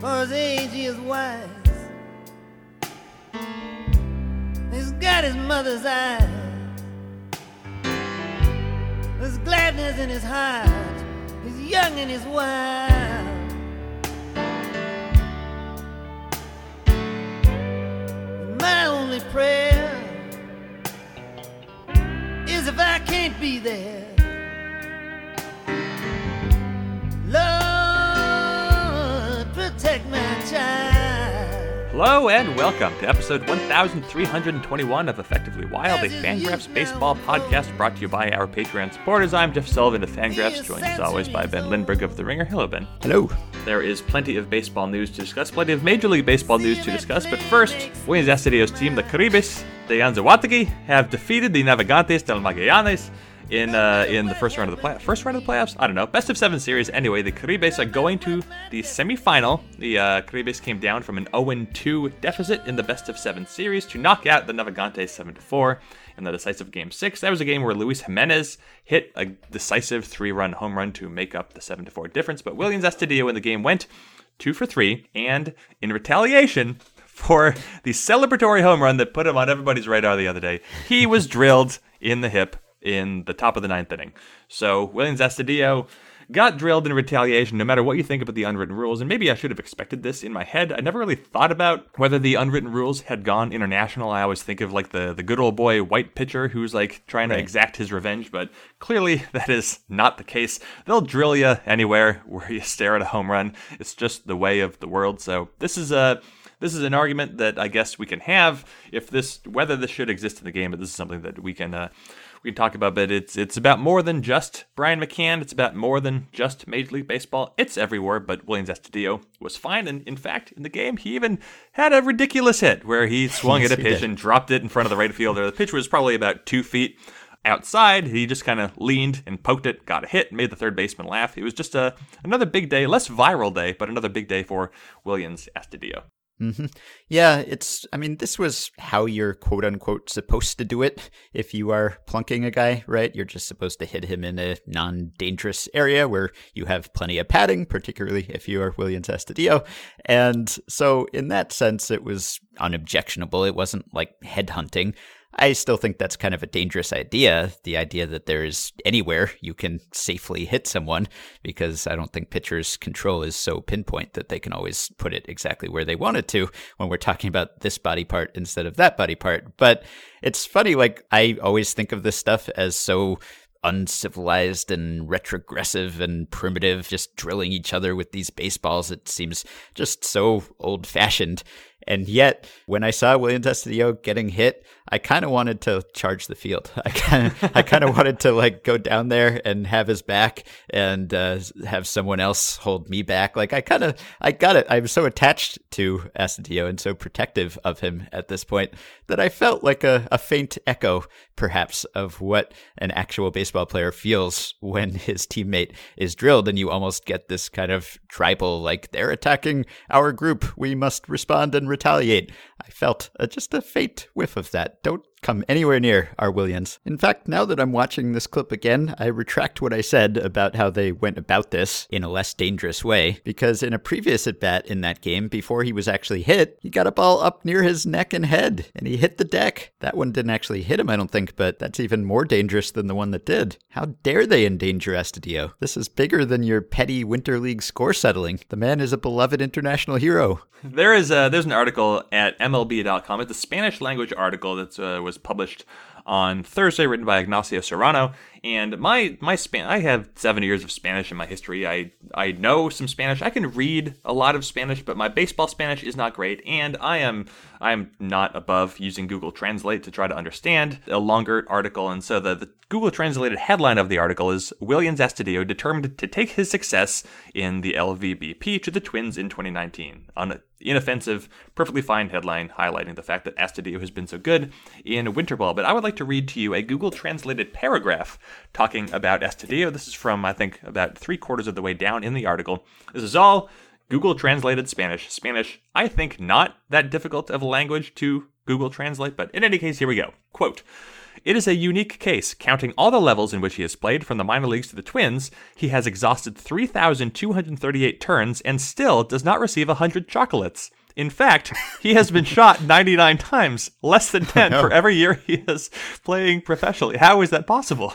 For his age, he is wise. He's got his mother's eyes. There's gladness in his heart. He's young and he's wild. My only prayer is if I can't be there. Hello and welcome to episode 1321 of Effectively Wild, a Fangraphs baseball podcast brought to you by our Patreon supporters. I'm Jeff Sullivan of Fangraphs, joined as always by Ben Lindbergh of The Ringer. Hello, Ben. Hello. There is plenty of baseball news to discuss, plenty of Major League Baseball news to discuss, but first, Willians Astudillo's team, the Caribes de Anzoátegui, have defeated the Navegantes del Magallanes in uh, in the first round of the play- first round of the playoffs. I don't know. Best of seven series. Anyway, the Caribes are going to the semifinal. The uh, Caribes came down from an 0-2 deficit in the best of seven series to knock out the Navegantes 7-4 in the decisive game six. That was a game where Luis Jimenez hit a decisive three-run home run to make up the 7-4 difference. But Willians Astudillo in the game went two for three, and in retaliation for the celebratory home run that put him on everybody's radar the other day, he was drilled in the hip in the top of the ninth inning. So Willians Astudillo got drilled in retaliation no matter what you think about the unwritten rules. And maybe I should have expected this in my head. I never really thought about whether the unwritten rules had gone international. I always think of like the, the good old boy white pitcher who's like trying to exact his revenge, but clearly that is not the case. They'll drill you anywhere where you stare at a home run. It's just the way of the world. So this is a this is an argument that I guess we can have if this whether this should exist in the game, but this is something that we can uh, we can talk about. But it's it's about more than just Brian McCann. It's about more than just Major League Baseball. It's everywhere. But Willians Astudillo was fine, and in fact, in the game, he even had a ridiculous hit where he swung Yes, at a pitch and dropped it in front of the right fielder. The pitch was probably about two feet outside. He just kind of leaned and poked it, got a hit, made the third baseman laugh. It was just a another big day, less viral day, but another big day for Willians Astudillo. Hmm Yeah, it's, I mean, this was how you're quote unquote supposed to do it if you are plunking a guy, right? You're just supposed to hit him in a non dangerous area where you have plenty of padding, particularly if you are Willians Astudillo. And so, in that sense, it was unobjectionable. It wasn't like headhunting. I still think that's kind of a dangerous idea. The idea that there is anywhere you can safely hit someone, because I don't think pitchers' control is so pinpoint that they can always put it exactly where they want it to when we're talking about this body part instead of that body part. But it's funny, like, I always think of this stuff as so uncivilized and retrogressive and primitive, just drilling each other with these baseballs. It seems just so old fashioned. And yet, when I saw William Astudillo getting hit, I kind of wanted to charge the field. I kind of, I kind of wanted to like go down there and have his back and uh, have someone else hold me back. Like I kind of, I got it. I'm so attached to Astudillo and so protective of him at this point that I felt like a, a faint echo, perhaps, of what an actual baseball player feels when his teammate is drilled, and you almost get this kind of tribal, like they're attacking our group, we must respond and retaliate. I felt uh, just a faint whiff of that. Don't come anywhere near our Willians. In fact, now that I'm watching this clip again, I retract what I said about how they went about this in a less dangerous way, because in a previous at bat in that game, before he was actually hit, he got a ball up near his neck and head, and he hit the deck. That one didn't actually hit him, I don't think, but that's even more dangerous than the one that did. How dare they endanger Astudillo? This is bigger than your petty Winter League score settling. The man is a beloved international hero. There is a, there's an article at MLB.com. It's a Spanish language article that's uh, was published on Thursday, written by Ignacio Serrano. And my my span, I have seven years of Spanish in my history. I I know some Spanish. I can read a lot of Spanish, but my baseball Spanish is not great. And I am I am not above using Google Translate to try to understand a longer article. And so the, the Google translated headline of the article is Willians Astudillo determined to take his success in the LVBP to the Twins in 2019. On an inoffensive, perfectly fine headline highlighting the fact that Astudillo has been so good in winter ball. But I would like to read to you a Google translated paragraph talking about Astudillo. This is from, I think, about three quarters of the way down in the article. This is all Google translated Spanish. Spanish, I think, not that difficult of a language to Google Translate, but in any case, here we go. Quote It is a unique case. Counting all the levels in which he has played from the minor leagues to the Twins, he has exhausted 3,238 turns and still does not receive 100 chocolates. In fact, he has been shot 99 times, less than 10 no. for every year he is playing professionally. How is that possible?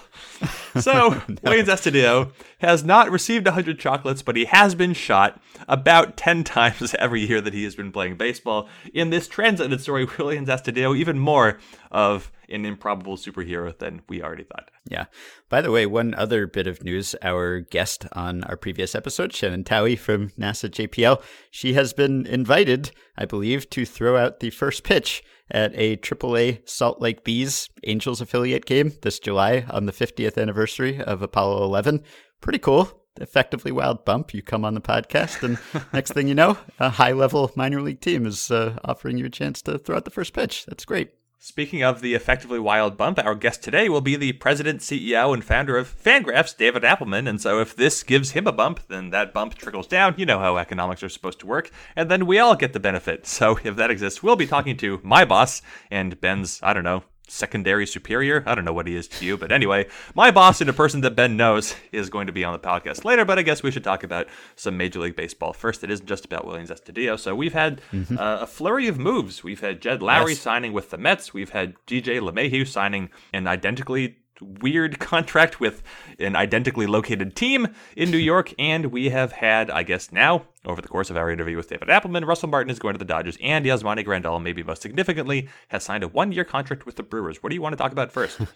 So, oh, no. Willians Astudillo has not received 100 chocolates, but he has been shot about 10 times every year that he has been playing baseball. In this translated story, Willians Astudillo even more of an improbable superhero than we already thought. Yeah. By the way, one other bit of news our guest on our previous episode, Shannon Towie from NASA JPL, she has been invited, I believe, to throw out the first pitch at a AAA Salt Lake Bees Angels affiliate game this July on the 50th anniversary of Apollo 11. Pretty cool effectively wild bump. You come on the podcast, and next thing you know, a high level minor league team is uh, offering you a chance to throw out the first pitch. That's great. Speaking of the effectively wild bump, our guest today will be the president, CEO, and founder of Fangraphs, David Appelman. And so, if this gives him a bump, then that bump trickles down. You know how economics are supposed to work. And then we all get the benefit. So, if that exists, we'll be talking to my boss and Ben's, I don't know, secondary superior. I don't know what he is to you, but anyway, my boss and a person that Ben knows is going to be on the podcast later. But I guess we should talk about some Major League Baseball first. It isn't just about Willians Astudillo. So we've had mm-hmm. uh, a flurry of moves. We've had Jed Lowrie yes. signing with the Mets. We've had DJ LeMahieu signing an identically weird contract with an identically located team in New York. And we have had, I guess now, over the course of our interview with David Appelman, Russell Martin is going to the Dodgers, and Yasmani Grandal, maybe most significantly, has signed a one year contract with the Brewers. What do you want to talk about first?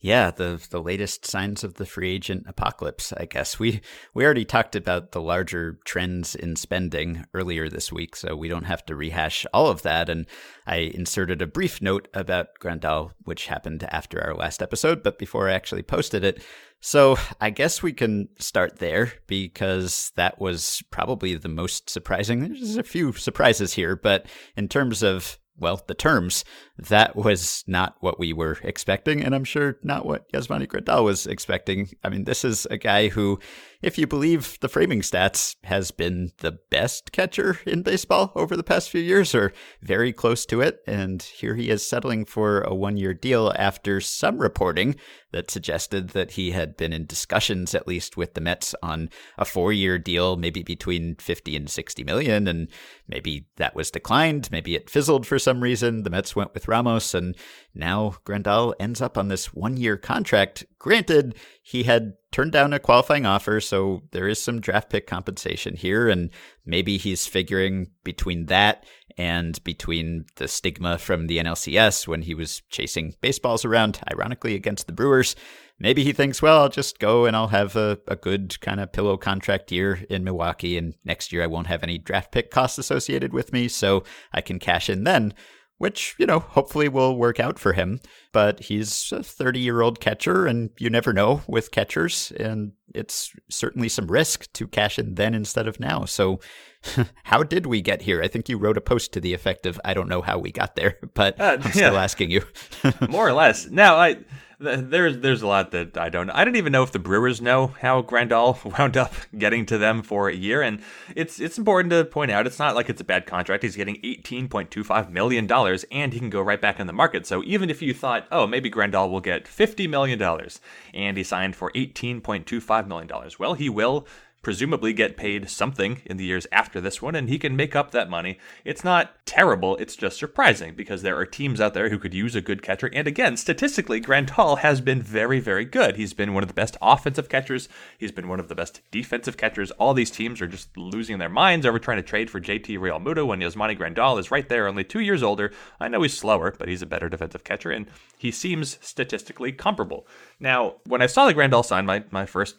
yeah, the the latest signs of the free agent apocalypse. I guess we we already talked about the larger trends in spending earlier this week, so we don't have to rehash all of that. And I inserted a brief note about Grandal, which happened after our last episode, but before I actually posted it. So I guess we can start there because that was probably the most surprising. There's a few surprises here, but in terms of well, the terms, that was not what we were expecting, and I'm sure not what Yasmani Grandal was expecting. I mean, this is a guy who, if you believe the framing stats, has been the best catcher in baseball over the past few years, or very close to it. And here he is settling for a one year deal after some reporting that suggested that he had been in discussions, at least with the Mets, on a four year deal, maybe between 50 and 60 million. And maybe that was declined. Maybe it fizzled for some reason. The Mets went with Ramos, and now Grandal ends up on this one year contract. Granted, he had turned down a qualifying offer, so there is some draft pick compensation here, and maybe he's figuring between that and between the stigma from the NLCS when he was chasing baseballs around, ironically against the Brewers. Maybe he thinks, well, I'll just go and I'll have a, a good kind of pillow contract year in Milwaukee, and next year I won't have any draft pick costs associated with me, so I can cash in then which, you know, hopefully will work out for him. But he's a 30 year old catcher, and you never know with catchers. And it's certainly some risk to cash in then instead of now. So, how did we get here? I think you wrote a post to the effect of, I don't know how we got there, but uh, I'm still asking you. More or less. Now, I there's there's a lot that I don't. I don't even know if the Brewers know how Grandal wound up getting to them for a year, and it's it's important to point out it's not like it's a bad contract. He's getting eighteen point two five million dollars, and he can go right back in the market. So even if you thought, oh, maybe Grandal will get fifty million dollars, and he signed for eighteen point two five million dollars, well, he will presumably get paid something in the years after this one, and he can make up that money. It's not terrible, it's just surprising because there are teams out there who could use a good catcher. And again, statistically, Grandal has been very, very good. He's been one of the best offensive catchers, he's been one of the best defensive catchers. All these teams are just losing their minds over trying to trade for JT Realmuto when Yasmani Grandal is right there, only two years older. I know he's slower, but he's a better defensive catcher, and he seems statistically comparable. Now, when I saw the Grandal sign, my, my first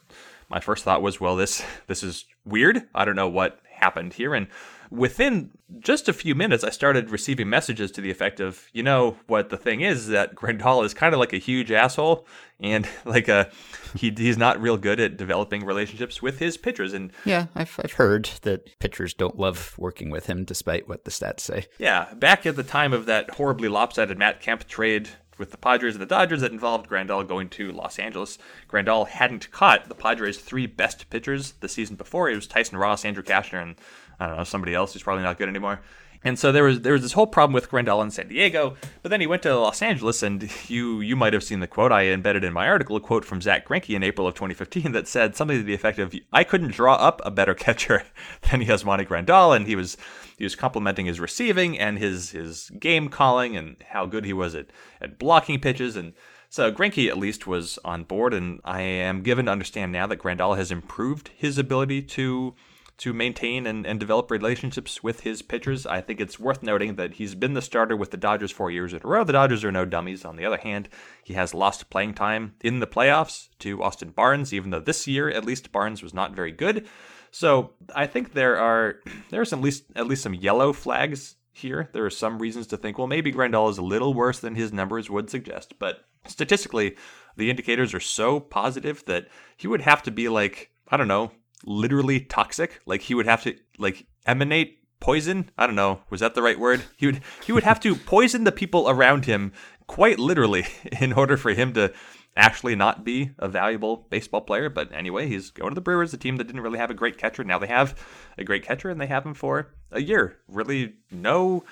my first thought was, well, this this is weird. I don't know what happened here. And within just a few minutes, I started receiving messages to the effect of, you know, what the thing is that Grandal is kind of like a huge asshole, and like a he he's not real good at developing relationships with his pitchers. And yeah, I've I've heard that pitchers don't love working with him, despite what the stats say. Yeah, back at the time of that horribly lopsided Matt Kemp trade with the Padres and the Dodgers that involved Grandal going to Los Angeles. Grandal hadn't caught the Padres' three best pitchers the season before. It was Tyson Ross, Andrew Cashner, and I don't know, somebody else who's probably not good anymore. And so there was there was this whole problem with Grandal in San Diego, but then he went to Los Angeles, and you you might have seen the quote I embedded in my article, a quote from Zack Greinke in April of 2015 that said something to the effect of, "I couldn't draw up a better catcher than Yasmani Grandal," and he was he was complimenting his receiving and his his game calling and how good he was at at blocking pitches and. So Greinke at least was on board, and I am given to understand now that Grandal has improved his ability to to maintain and, and develop relationships with his pitchers. I think it's worth noting that he's been the starter with the Dodgers four years in a row. The Dodgers are no dummies. On the other hand, he has lost playing time in the playoffs to Austin Barnes, even though this year at least Barnes was not very good. So I think there are there are some at least at least some yellow flags here. There are some reasons to think, well, maybe Grandal is a little worse than his numbers would suggest, but statistically, the indicators are so positive that he would have to be like, I don't know, literally toxic. Like he would have to like emanate poison. I don't know, was that the right word? He would he would have to poison the people around him quite literally in order for him to actually not be a valuable baseball player. But anyway, he's going to the Brewers, a team that didn't really have a great catcher. Now they have a great catcher, and they have him for a year. Really, no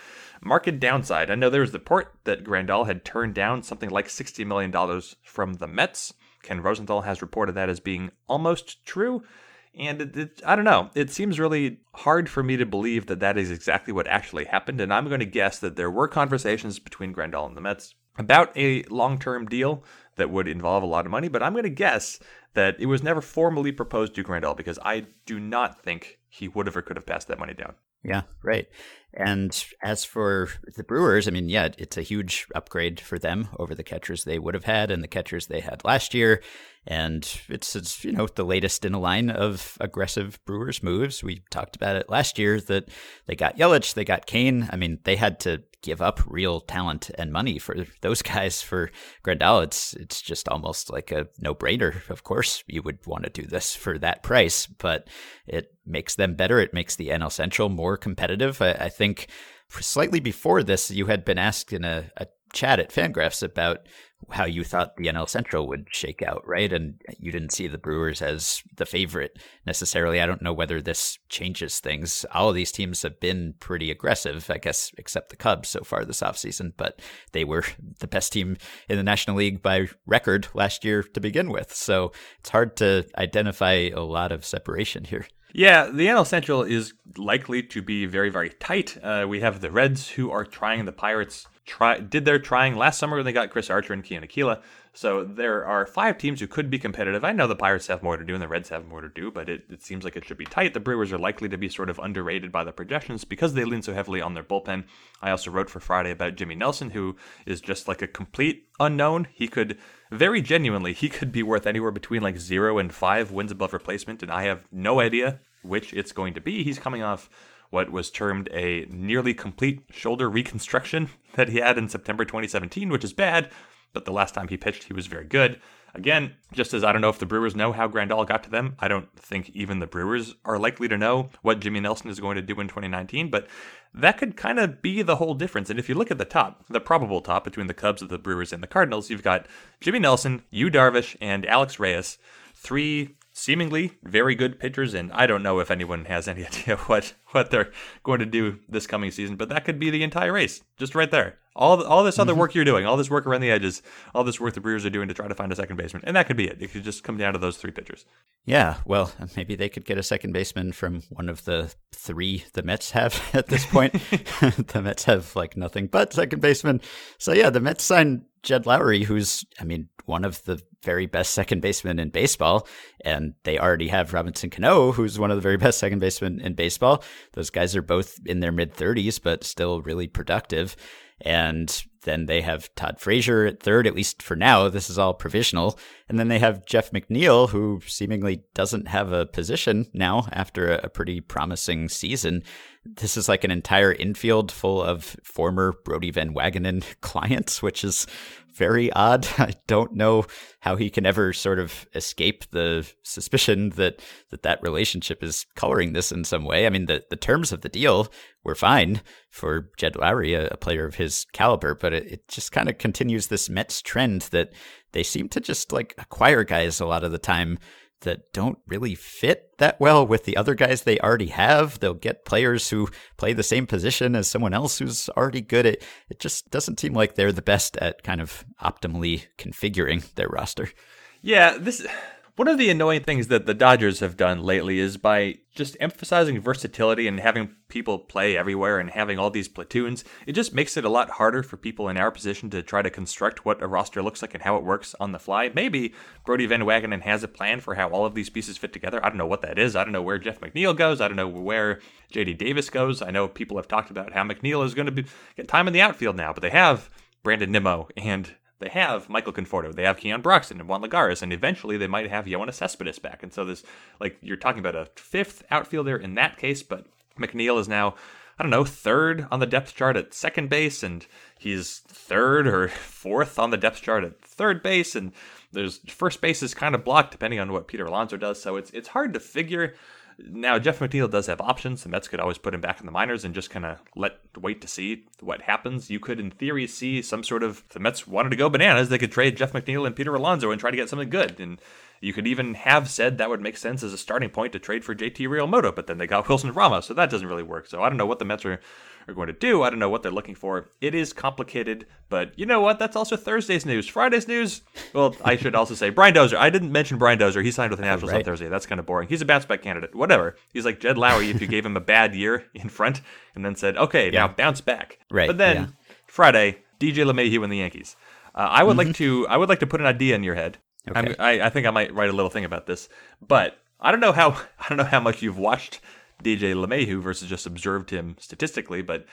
market downside. I know there was the report that Grandal had turned down something like $60 million from the Mets. Ken Rosenthal has reported that as being almost true. And it, it, I don't know. It seems really hard for me to believe that that is exactly what actually happened. And I'm going to guess that there were conversations between Grandal and the Mets about a long term deal that would involve a lot of money. But I'm going to guess that it was never formally proposed to Grandal because I do not think he would have or could have passed that money down. Yeah, right. And as for the Brewers, I mean, yeah, it's a huge upgrade for them over the catchers they would have had and the catchers they had last year. And it's, it's you know the latest in a line of aggressive Brewers moves. We talked about it last year that they got Yelich, they got Cain. I mean, they had to give up real talent and money for those guys for Grandal. It's it's just almost like a no brainer. Of course, you would want to do this for that price, but it makes them better. It makes the NL Central more competitive. I, I think slightly before this, you had been asked in a, a chat at Fangraphs about how you thought the NL Central would shake out, right? And you didn't see the Brewers as the favorite necessarily. I don't know whether this changes things. All of these teams have been pretty aggressive, I guess, except the Cubs so far this offseason, but they were the best team in the National League by record last year to begin with. So it's hard to identify a lot of separation here. Yeah, the NL Central is likely to be very, very tight. Uh, we have the Reds who are trying the Pirates try did their trying last summer when they got Chris Archer and Keone Kela. So there are five teams who could be competitive. I know the Pirates have more to do and the Reds have more to do, but it, it seems like it should be tight. The Brewers are likely to be sort of underrated by the projections because they lean so heavily on their bullpen. I also wrote for Friday about Jimmy Nelson, who is just like a complete unknown. He could very genuinely, he could be worth anywhere between like zero and five wins above replacement, and I have no idea which it's going to be. He's coming off what was termed a nearly complete shoulder reconstruction that he had in September 2017, which is bad, but the last time he pitched, he was very good. Again, just as I don't know if the Brewers know how Grandal got to them, I don't think even the Brewers are likely to know what Jimmy Nelson is going to do in 2019, but that could kind of be the whole difference. And if you look at the top, the probable top between the Cubs, the Brewers, and the Cardinals, you've got Jimmy Nelson, Yu Darvish, and Alex Reyes, three seemingly very good pitchers, and I don't know if anyone has any idea what what they're going to do this coming season, but that could be the entire race, just right there. All all this other mm-hmm. work you're doing, all this work around the edges, all this work the Brewers are doing to try to find a second baseman, and that could be it. It could just come down to those three pitchers. Yeah, well, maybe they could get a second baseman from one of the three the Mets have at this point. the Mets have like nothing but second baseman. So yeah, the Mets signed Jed Lowrie, who's, I mean, one of the very best second baseman in baseball. And they already have Robinson Cano, who's one of the very best second basemen in baseball. Those guys are both in their mid 30s, but still really productive. And then they have Todd Frazier at third, at least for now. This is all provisional. And then they have Jeff McNeil, who seemingly doesn't have a position now after a, pretty promising season. This is like an entire infield full of former Brodie Van Wagenen clients, which is very odd. I don't know how he can ever sort of escape the suspicion that that, that relationship is coloring this in some way. I mean, the, the terms of the deal were fine for Jed Lowrie, a, a player of his caliber, but it, it just kind of continues this Mets trend that they seem to just like acquire guys a lot of the time that don't really fit that well with the other guys they already have. They'll get players who play the same position as someone else who's already good. At it just doesn't seem like they're the best at kind of optimally configuring their roster. Yeah, this one of the annoying things that the Dodgers have done lately is by just emphasizing versatility and having people play everywhere and having all these platoons, it just makes it a lot harder for people in our position to try to construct what a roster looks like and how it works on the fly. Maybe Brodie Van Wagenen has a plan for how all of these pieces fit together. I don't know what that is. I don't know where Jeff McNeil goes. I don't know where JD Davis goes. I know people have talked about how McNeil is going to be, get time in the outfield now, but they have Brandon Nimmo and they have Michael Conforto, they have Keon Broxton and Juan Lagares, and eventually they might have Yoenis Cespedes back. And so this, like, you're talking about a fifth outfielder in that case, but McNeil is now, I don't know, third on the depth chart at second base, and he's third or fourth on the depth chart at third base, and there's first base is kind of blocked depending on what Peter Alonso does. So it's it's hard to figure now, Jeff McNeil does have options. The Mets could always put him back in the minors and just kind of let wait to see what happens. You could, in theory, see some sort of the Mets wanted to go bananas. They could trade Jeff McNeil and Peter Alonso and try to get something good. And you could even have said that would make sense as a starting point to trade for JT Realmuto, but then they got Wilson Ramos, so that doesn't really work. So I don't know what the Mets are are going to do. I don't know what they're looking for. It is complicated, but you know what? That's also Thursday's news. Friday's news. Well, I should also say Brian Dozier. I didn't mention Brian Dozier. He signed with the Nationals right. on Thursday. That's kind of boring. He's a bounce back candidate. Whatever. He's like Jed Lowrie if you gave him a bad year in front and then said, okay, yeah. now bounce back. Right. But then yeah. Friday, DJ LeMahieu and the Yankees. Uh, I would like mm-hmm. to. I would like to put an idea in your head. Okay. I, I think I might write a little thing about this, but I don't know how. I don't know how much you've watched DJ LeMahieu versus just observed him statistically, but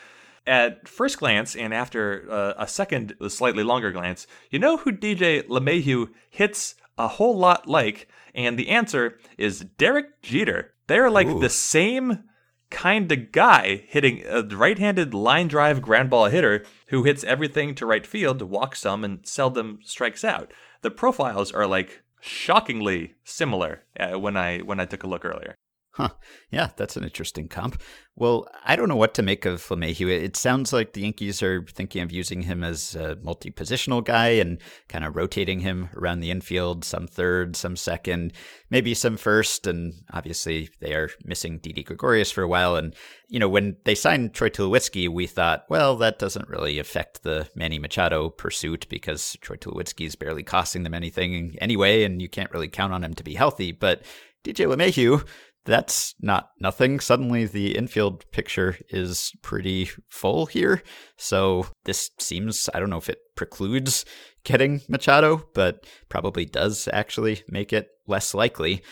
at first glance and after uh, a second, a slightly longer glance, you know who DJ LeMahieu hits a whole lot like? And the answer is Derek Jeter. They're like Ooh. the same kind of guy hitting a right handed line drive ground ball hitter who hits everything to right field, walks some, and seldom strikes out. The profiles are like shockingly similar uh, when I when I took a look earlier. Huh. Yeah, that's an interesting comp. Well, I don't know what to make of LeMahieu. It sounds like the Yankees are thinking of using him as a multi positional guy and kind of rotating him around the infield, some third, some second, maybe some first. And obviously, they are missing Didi Gregorius for a while. And, you know, when they signed Troy Tulowitzki, we thought, well, that doesn't really affect the Manny Machado pursuit because Troy Tulowitzki is barely costing them anything anyway, and you can't really count on him to be healthy. But DJ LeMahieu, that's not nothing. Suddenly, the infield picture is pretty full here. So, this seems, I don't know if it precludes getting Machado, but probably does actually make it less likely.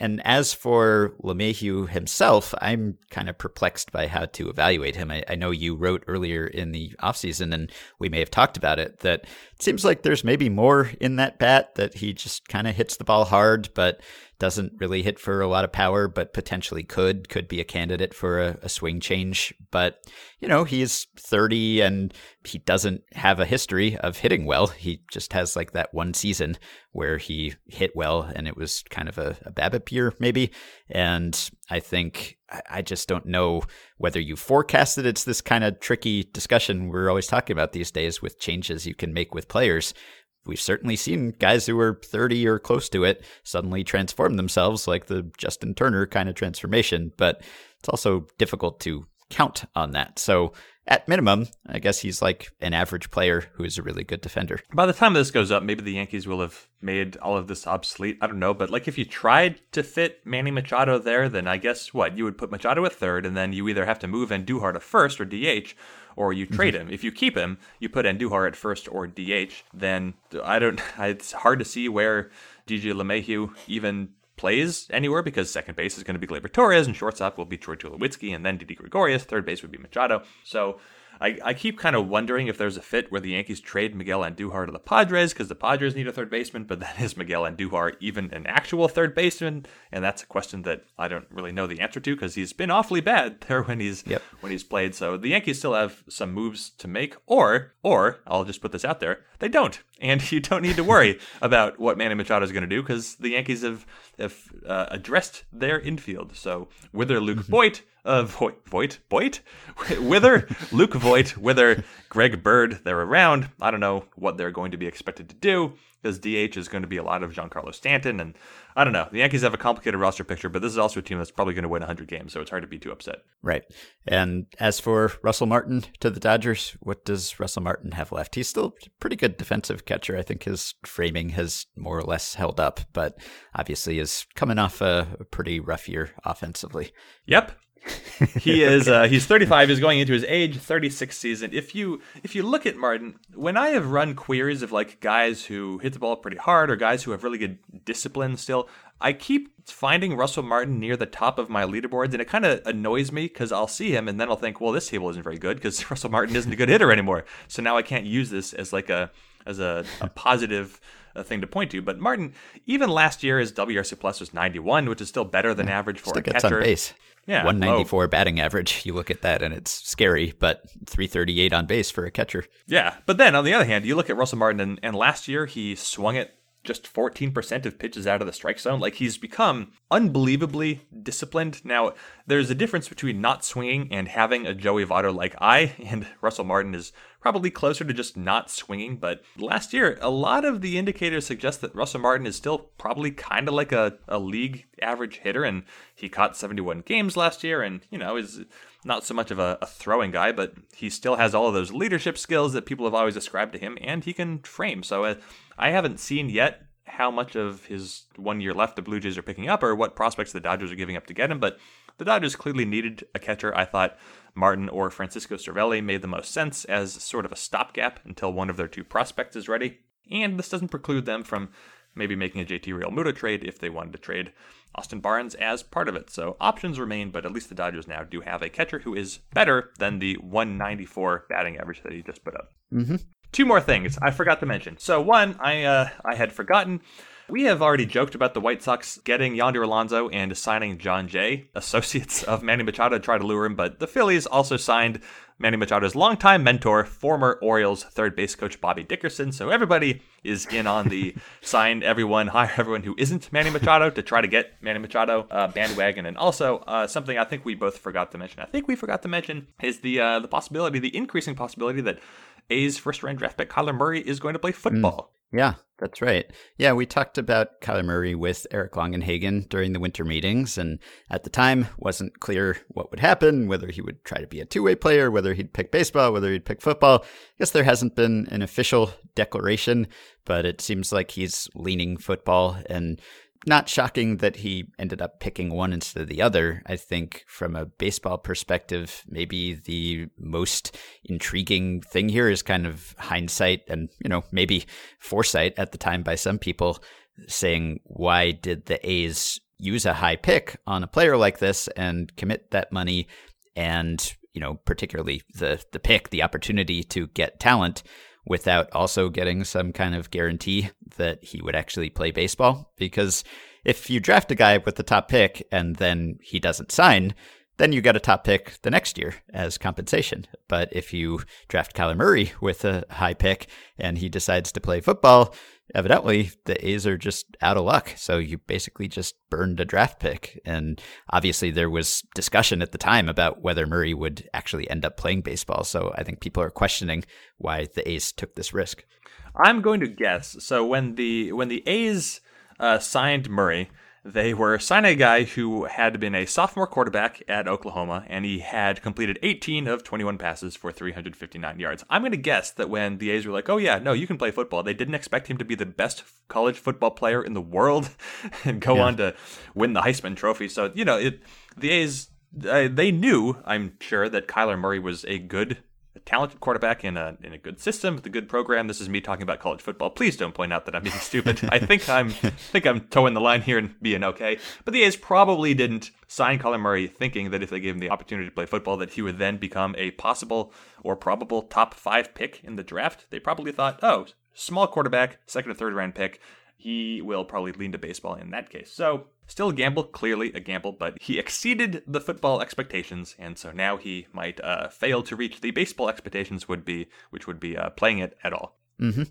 And as for LeMahieu himself, I'm kind of perplexed by how to evaluate him. I, I, know you wrote earlier in the offseason, and we may have talked about it, that it seems like there's maybe more in that bat, that he just kind of hits the ball hard, but doesn't really hit for a lot of power, but potentially could, could be a candidate for a, a swing change. But, you know, he's 30 and he doesn't have a history of hitting well. He just has like that one season where he hit well and it was kind of a, a BABIP year, maybe. And I think I just don't know whether you forecasted it's this kind of tricky discussion we're always talking about these days with changes you can make with players we've certainly seen guys who are 30 or close to it suddenly transform themselves, like the Justin Turner kind of transformation. But it's also difficult to count on that. So at minimum, I guess he's like an average player who is a really good defender. By the time this goes up, maybe the Yankees will have made all of this obsolete. I don't know, but like if you tried to fit Manny Machado there, then I guess what you would put Machado at third, and then you either have to move Andujar to first or DH, or you trade mm-hmm. him. If you keep him, you put Andujar at first or DH. Then I don't. It's hard to see where DJ LeMahieu even plays anywhere because second base is going to be Gleyber Torres and shortstop will be Troy Tulowitzki and then Didi Gregorius. Third base would be Machado. So I, I keep kind of wondering if there's a fit where the Yankees trade Miguel Andujar to the Padres because the Padres need a third baseman, but then is Miguel Andujar even an actual third baseman? And that's a question that I don't really know the answer to because he's been awfully bad there when he's yep. when he's played. So the Yankees still have some moves to make, or or I'll just put this out there, they don't, and you don't need to worry about what Manny Machado is going to do because the Yankees have have uh, addressed their infield. So whether Luke. Voit uh, Voit, Voit, Voit, whether Luke Voit, whether Greg Bird, they're around. I don't know what they're going to be expected to do. Because DH is going to be a lot of Giancarlo Stanton. And I don't know. The Yankees have a complicated roster picture, but this is also a team that's probably going to win 100 games, so it's hard to be too upset. Right. And as for Russell Martin to the Dodgers, what does Russell Martin have left? He's still a pretty good defensive catcher. I think his framing has more or less held up, but obviously is coming off a, a pretty rough year offensively. Yep he is uh, he's 35 he's going into his age 36 season. If you if you look at martin when i have run queries of like guys who hit the ball pretty hard or guys who have really good discipline still i keep finding russell martin near the top of my leaderboards and it kind of annoys me because i'll see him and then i'll think well this table isn't very good because russell martin isn't a good hitter anymore. So now i can't use this as like a as a, a positive uh, thing to point to. But Martin, even last year, his WRC plus was 91, which is still better than average for still a gets catcher. on base. Yeah, 194 low. batting average. You look at that and it's scary, but 338 on base for a catcher. Yeah, but then on the other hand, you look at Russell Martin, and, and last year he swung it just 14% of pitches out of the strike zone. Like he's become unbelievably disciplined. Now, there's a difference between not swinging and having a Joey Votto like I, and Russell Martin is probably closer to just not swinging. But last year, a lot of the indicators suggest that Russell Martin is still probably kind of like a, a league average hitter, and he caught 71 games last year, and, you know, is not so much of a, a, throwing guy, but he still has all of those leadership skills that people have always ascribed to him, and he can frame. So uh, I haven't seen yet how much of his one year left the Blue Jays are picking up or what prospects the Dodgers are giving up to get him, but the Dodgers clearly needed a catcher. I thought Martin or Francisco Cervelli made the most sense as sort of a stopgap until one of their two prospects is ready. And this doesn't preclude them from maybe making a JT Real Realmuto trade if they wanted to trade Austin Barnes as part of it. So options remain, but at least the Dodgers now do have a catcher who is better than the 194 batting average that he just put up. Mm-hmm. Two more things I forgot to mention. So one, I uh, I had forgotten. We have already joked about the White Sox getting Yonder Alonso and signing Jon Jay, associates of Manny Machado, to try to lure him, but the Phillies also signed Manny Machado's longtime mentor, former Orioles third base coach Bobby Dickerson. So everybody is in on the sign everyone, hire everyone who isn't Manny Machado to try to get Manny Machado uh, bandwagon. And also uh, something I think we both forgot to mention. I think we forgot to mention is the uh, the possibility, the increasing possibility that A's first round draft pick Kyler Murray is going to play football. Yeah, that's right. Yeah, we talked about Kyler Murray with Eric Longenhagen during the winter meetings, and at the time wasn't clear what would happen, whether he would try to be a two way player, whether he'd pick baseball, whether he'd pick football. I guess there hasn't been an official declaration, but it seems like he's leaning football and not shocking that he ended up picking one instead of the other. I think from a baseball perspective, maybe the most intriguing thing here is kind of hindsight and, you know, maybe foresight at the time by some people saying, why did the A's use a high pick on a player like this and commit that money and, you know, particularly the the pick, the opportunity to get talent without also getting some kind of guarantee that he would actually play baseball. Because if you draft a guy with the top pick and then he doesn't sign, then you get a top pick the next year as compensation. But if you draft Kyler Murray with a high pick and he decides to play football, evidently the A's are just out of luck. So you basically just burned a draft pick. And obviously there was discussion at the time about whether Murray would actually end up playing baseball. So I think people are questioning why the A's took this risk. I'm going to guess. So when the when the A's uh, signed Murray, they were signing a guy who had been a sophomore quarterback at Oklahoma, and he had completed 18 of 21 passes for 359 yards. I'm going to guess that when the A's were like, oh, yeah, no, you can play football, they didn't expect him to be the best college football player in the world and go yeah. on to win the Heisman Trophy. So, you know, it, the A's, uh, they knew, I'm sure, that Kyler Murray was a good talented quarterback in a in a good system with a good program. This is me talking about college football. Please don't point out that I'm being stupid. I think I'm I think I'm toeing the line here and being okay. But the A's probably didn't sign Colin Murray thinking that if they gave him the opportunity to play football, that he would then become a possible or probable top five pick in the draft. They probably thought, oh, small quarterback, second or third round pick. He will probably lean to baseball in that case. So Still a gamble, clearly a gamble, but he exceeded the football expectations, and so now he might uh, fail to reach the baseball expectations would be, which would be uh, playing it at all. Mm-hmm.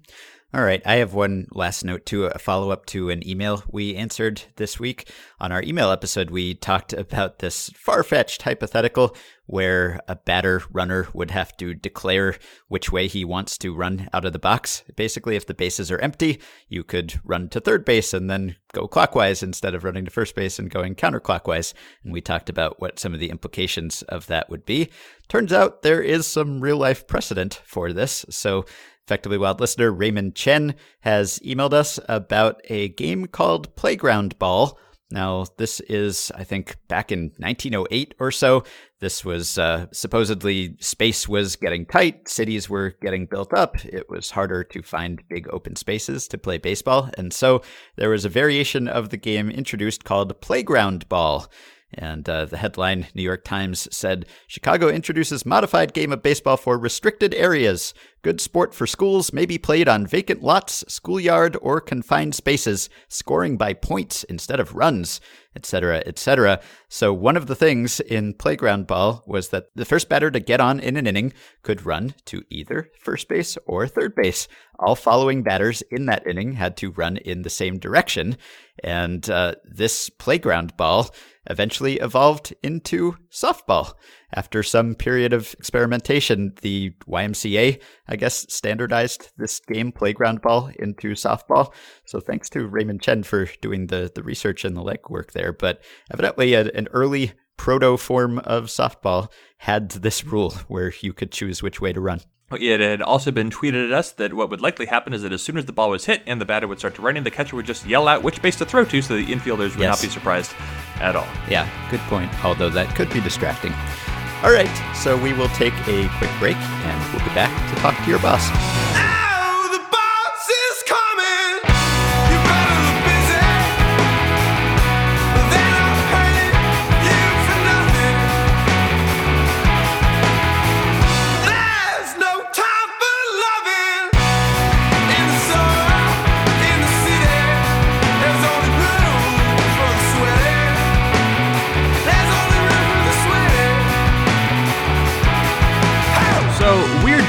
All right, I have one last note to a follow up to an email we answered this week. On our email episode, we talked about this far fetched hypothetical where a batter runner would have to declare which way he wants to run out of the box. Basically, if the bases are empty, you could run to third base and then go clockwise instead of running to first base and going counterclockwise. And we talked about what some of the implications of that would be. Turns out there is some real life precedent for this. So Effectively Wild listener Raymond Chen has emailed us about a game called Playground Ball. Now, this is, I think, back in 1908 or so. This was uh, supposedly space was getting tight, cities were getting built up. It was harder to find big open spaces to play baseball. And so there was a variation of the game introduced called Playground Ball. And uh, the headline, New York Times said Chicago introduces modified game of baseball for restricted areas. Good sport for schools may be played on vacant lots, schoolyard, or confined spaces, scoring by points instead of runs, etc., etc. So, one of the things in playground ball was that the first batter to get on in an inning could run to either first base or third base. All following batters in that inning had to run in the same direction. And uh, this playground ball eventually evolved into softball. After some period of experimentation, the YMCA, I guess, standardized this game, playground ball, into softball. So thanks to Raymond Chen for doing the, the research and the legwork there. But evidently, a, an early proto form of softball had this rule where you could choose which way to run. It had also been tweeted at us that what would likely happen is that as soon as the ball was hit and the batter would start to run in, the catcher would just yell out which base to throw to so the infielders would yes. not be surprised at all. Yeah, good point. Although that could be distracting. All right, so we will take a quick break and we'll be back to talk to your boss.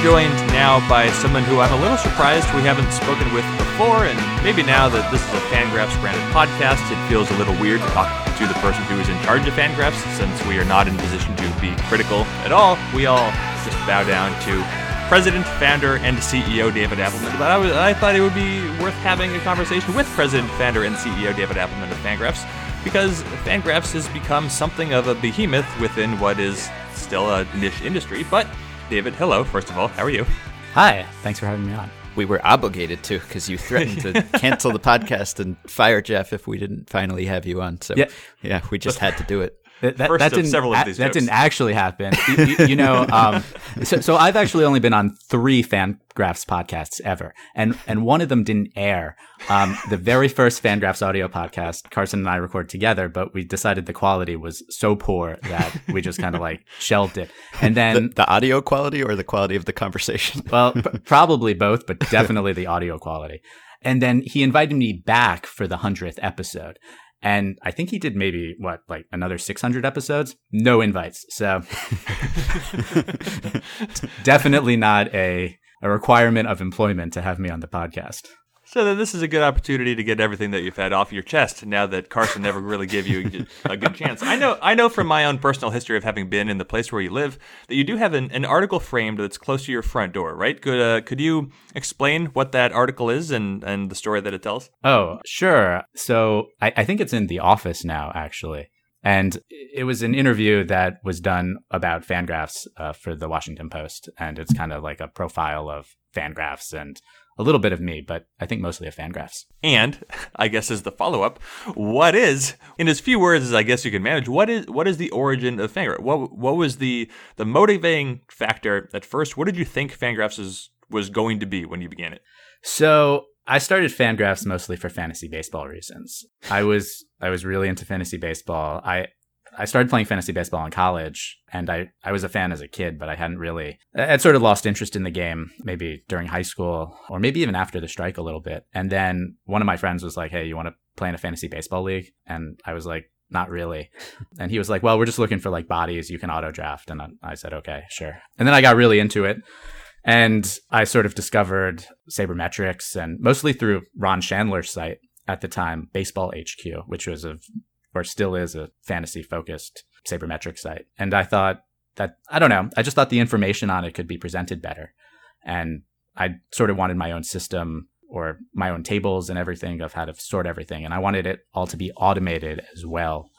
Joined now by someone who I'm a little surprised we haven't spoken with before, and maybe now that this is a Fangraphs branded podcast, it feels a little weird to talk to the person who is in charge of Fangraphs, since we are not in a position to be critical at all. We all just bow down to President, founder, and CEO David Appelman. But I, was, I thought it would be worth having a conversation with President, founder, and CEO David Appelman of Fangraphs because Fangraphs has become something of a behemoth within what is still a niche industry, but David, hello, first of all. How are you? Hi. Thanks for having me on. We were obligated to because you threatened to cancel the podcast and fire Jeff if we didn't finally have you on. So, yeah, yeah we just had to do it. That, that, that didn't, several of these that didn't actually happen. you, you, you, know, um, so, so I've actually only been on three Fangraphs podcasts ever, and and one of them didn't air. Um, the very first Fangraphs audio podcast, Carson and I recorded together, but we decided the quality was so poor that we just kind of like shelved it. And then the, the, audio quality or the quality of the conversation. well, p- probably both, but definitely the audio quality. And then he invited me back for the hundredth episode. And I think he did maybe what, like another 600 episodes? No invites. So definitely not a, a requirement of employment to have me on the podcast. So then this is a good opportunity to get everything that you've had off your chest now that Carson never really gave you a good chance. I know I know from my own personal history of having been in the place where you live that you do have an, an article framed that's close to your front door, right? Could uh, could you explain what that article is and, and the story that it tells? Oh, sure. So I, I think it's in the office now, actually. And it was an interview that was done about Fangraphs uh, for the Washington Post. And it's kind of like a profile of Fangraphs and a little bit of me, but I think mostly of Fangraphs. And I guess as the follow up, what is, in as few words as I guess you can manage, what is what is the origin of Fangraphs? What what was the the motivating factor at first? What did you think Fangraphs was was going to be when you began it? So I started Fangraphs mostly for fantasy baseball reasons. I was I was really into fantasy baseball. I I started playing fantasy baseball in college, and I, I was a fan as a kid, but I hadn't really, I had sort of lost interest in the game maybe during high school or maybe even after the strike a little bit. And then one of my friends was like, Hey, you want to play in a fantasy baseball league? And I was like, not really. And he was like, well, we're just looking for like bodies you can auto draft. And I said, okay, sure. And then I got really into it And I sort of discovered sabermetrics and mostly through Ron Shandler's site at the time, Baseball HQ, which was a, or still is a fantasy focused sabermetric site. And I thought that, I don't know, I just thought the information on it could be presented better. And I sort of wanted my own system or my own tables and everything of how to sort everything. And I wanted it all to be automated as well.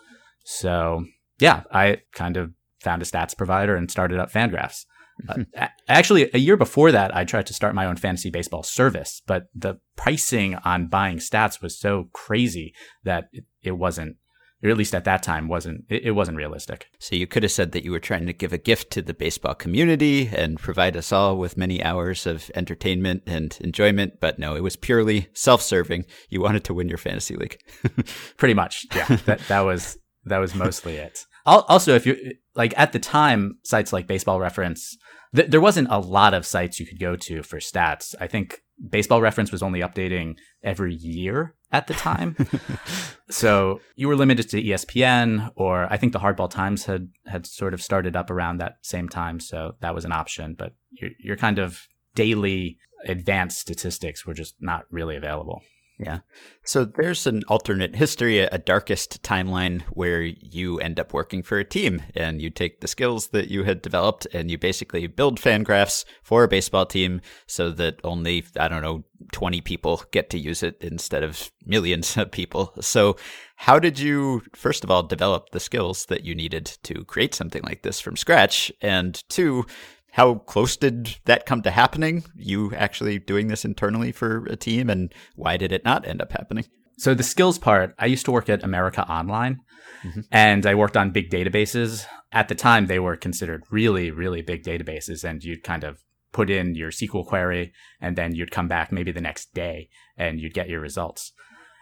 So yeah, I kind of found a stats provider and started up Fangraphs. Uh, actually, a year before that, I tried to start my own fantasy baseball service, but the pricing on buying stats was so crazy that it, it wasn't, or at least at that time, wasn't it, it wasn't realistic. So you could have said that you were trying to give a gift to the baseball community and provide us all with many hours of entertainment and enjoyment, but no, it was purely self-serving. You wanted to win your fantasy league. Pretty much, yeah. that that was that was mostly it. Also, if you like at the time, sites like Baseball Reference, th- there wasn't a lot of sites you could go to for stats. I think Baseball Reference was only updating every year at the time. so you were limited to ESPN, or I think the Hardball Times had had sort of started up around that same time, so that was an option. But your your kind of daily advanced statistics were just not really available. Yeah. So there's an alternate history, a darkest timeline where you end up working for a team and you take the skills that you had developed and you basically build Fangraphs for a baseball team so that only, I don't know, 20 people get to use it instead of millions of people. So how did you, first of all, develop the skills that you needed to create something like this from scratch? And two, how close did that come to happening? You actually doing this internally for a team, and why did it not end up happening? So the skills part, I used to work at America Online, mm-hmm. and I worked on big databases. At the time, they were considered really, really big databases, and you'd kind of put in your SQL query, and then you'd come back maybe the next day, and you'd get your results.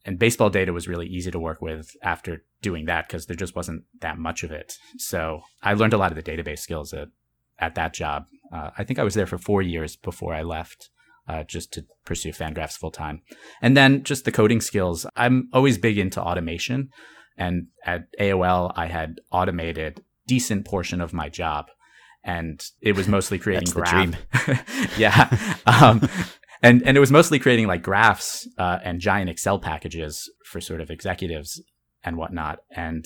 And baseball data was really easy to work with after doing that because there just wasn't that much of it. So I learned a lot of the database skills at at that job. Uh, I think I was there for four years before I left. Uh, just to pursue Fangraphs full time. And then just the coding skills. I'm always big into automation. And at AOL, I had automated decent portion of my job. And it was mostly creating graphs. yeah. Um, and, and it was mostly creating like graphs uh, and giant Excel packages for sort of executives and whatnot. And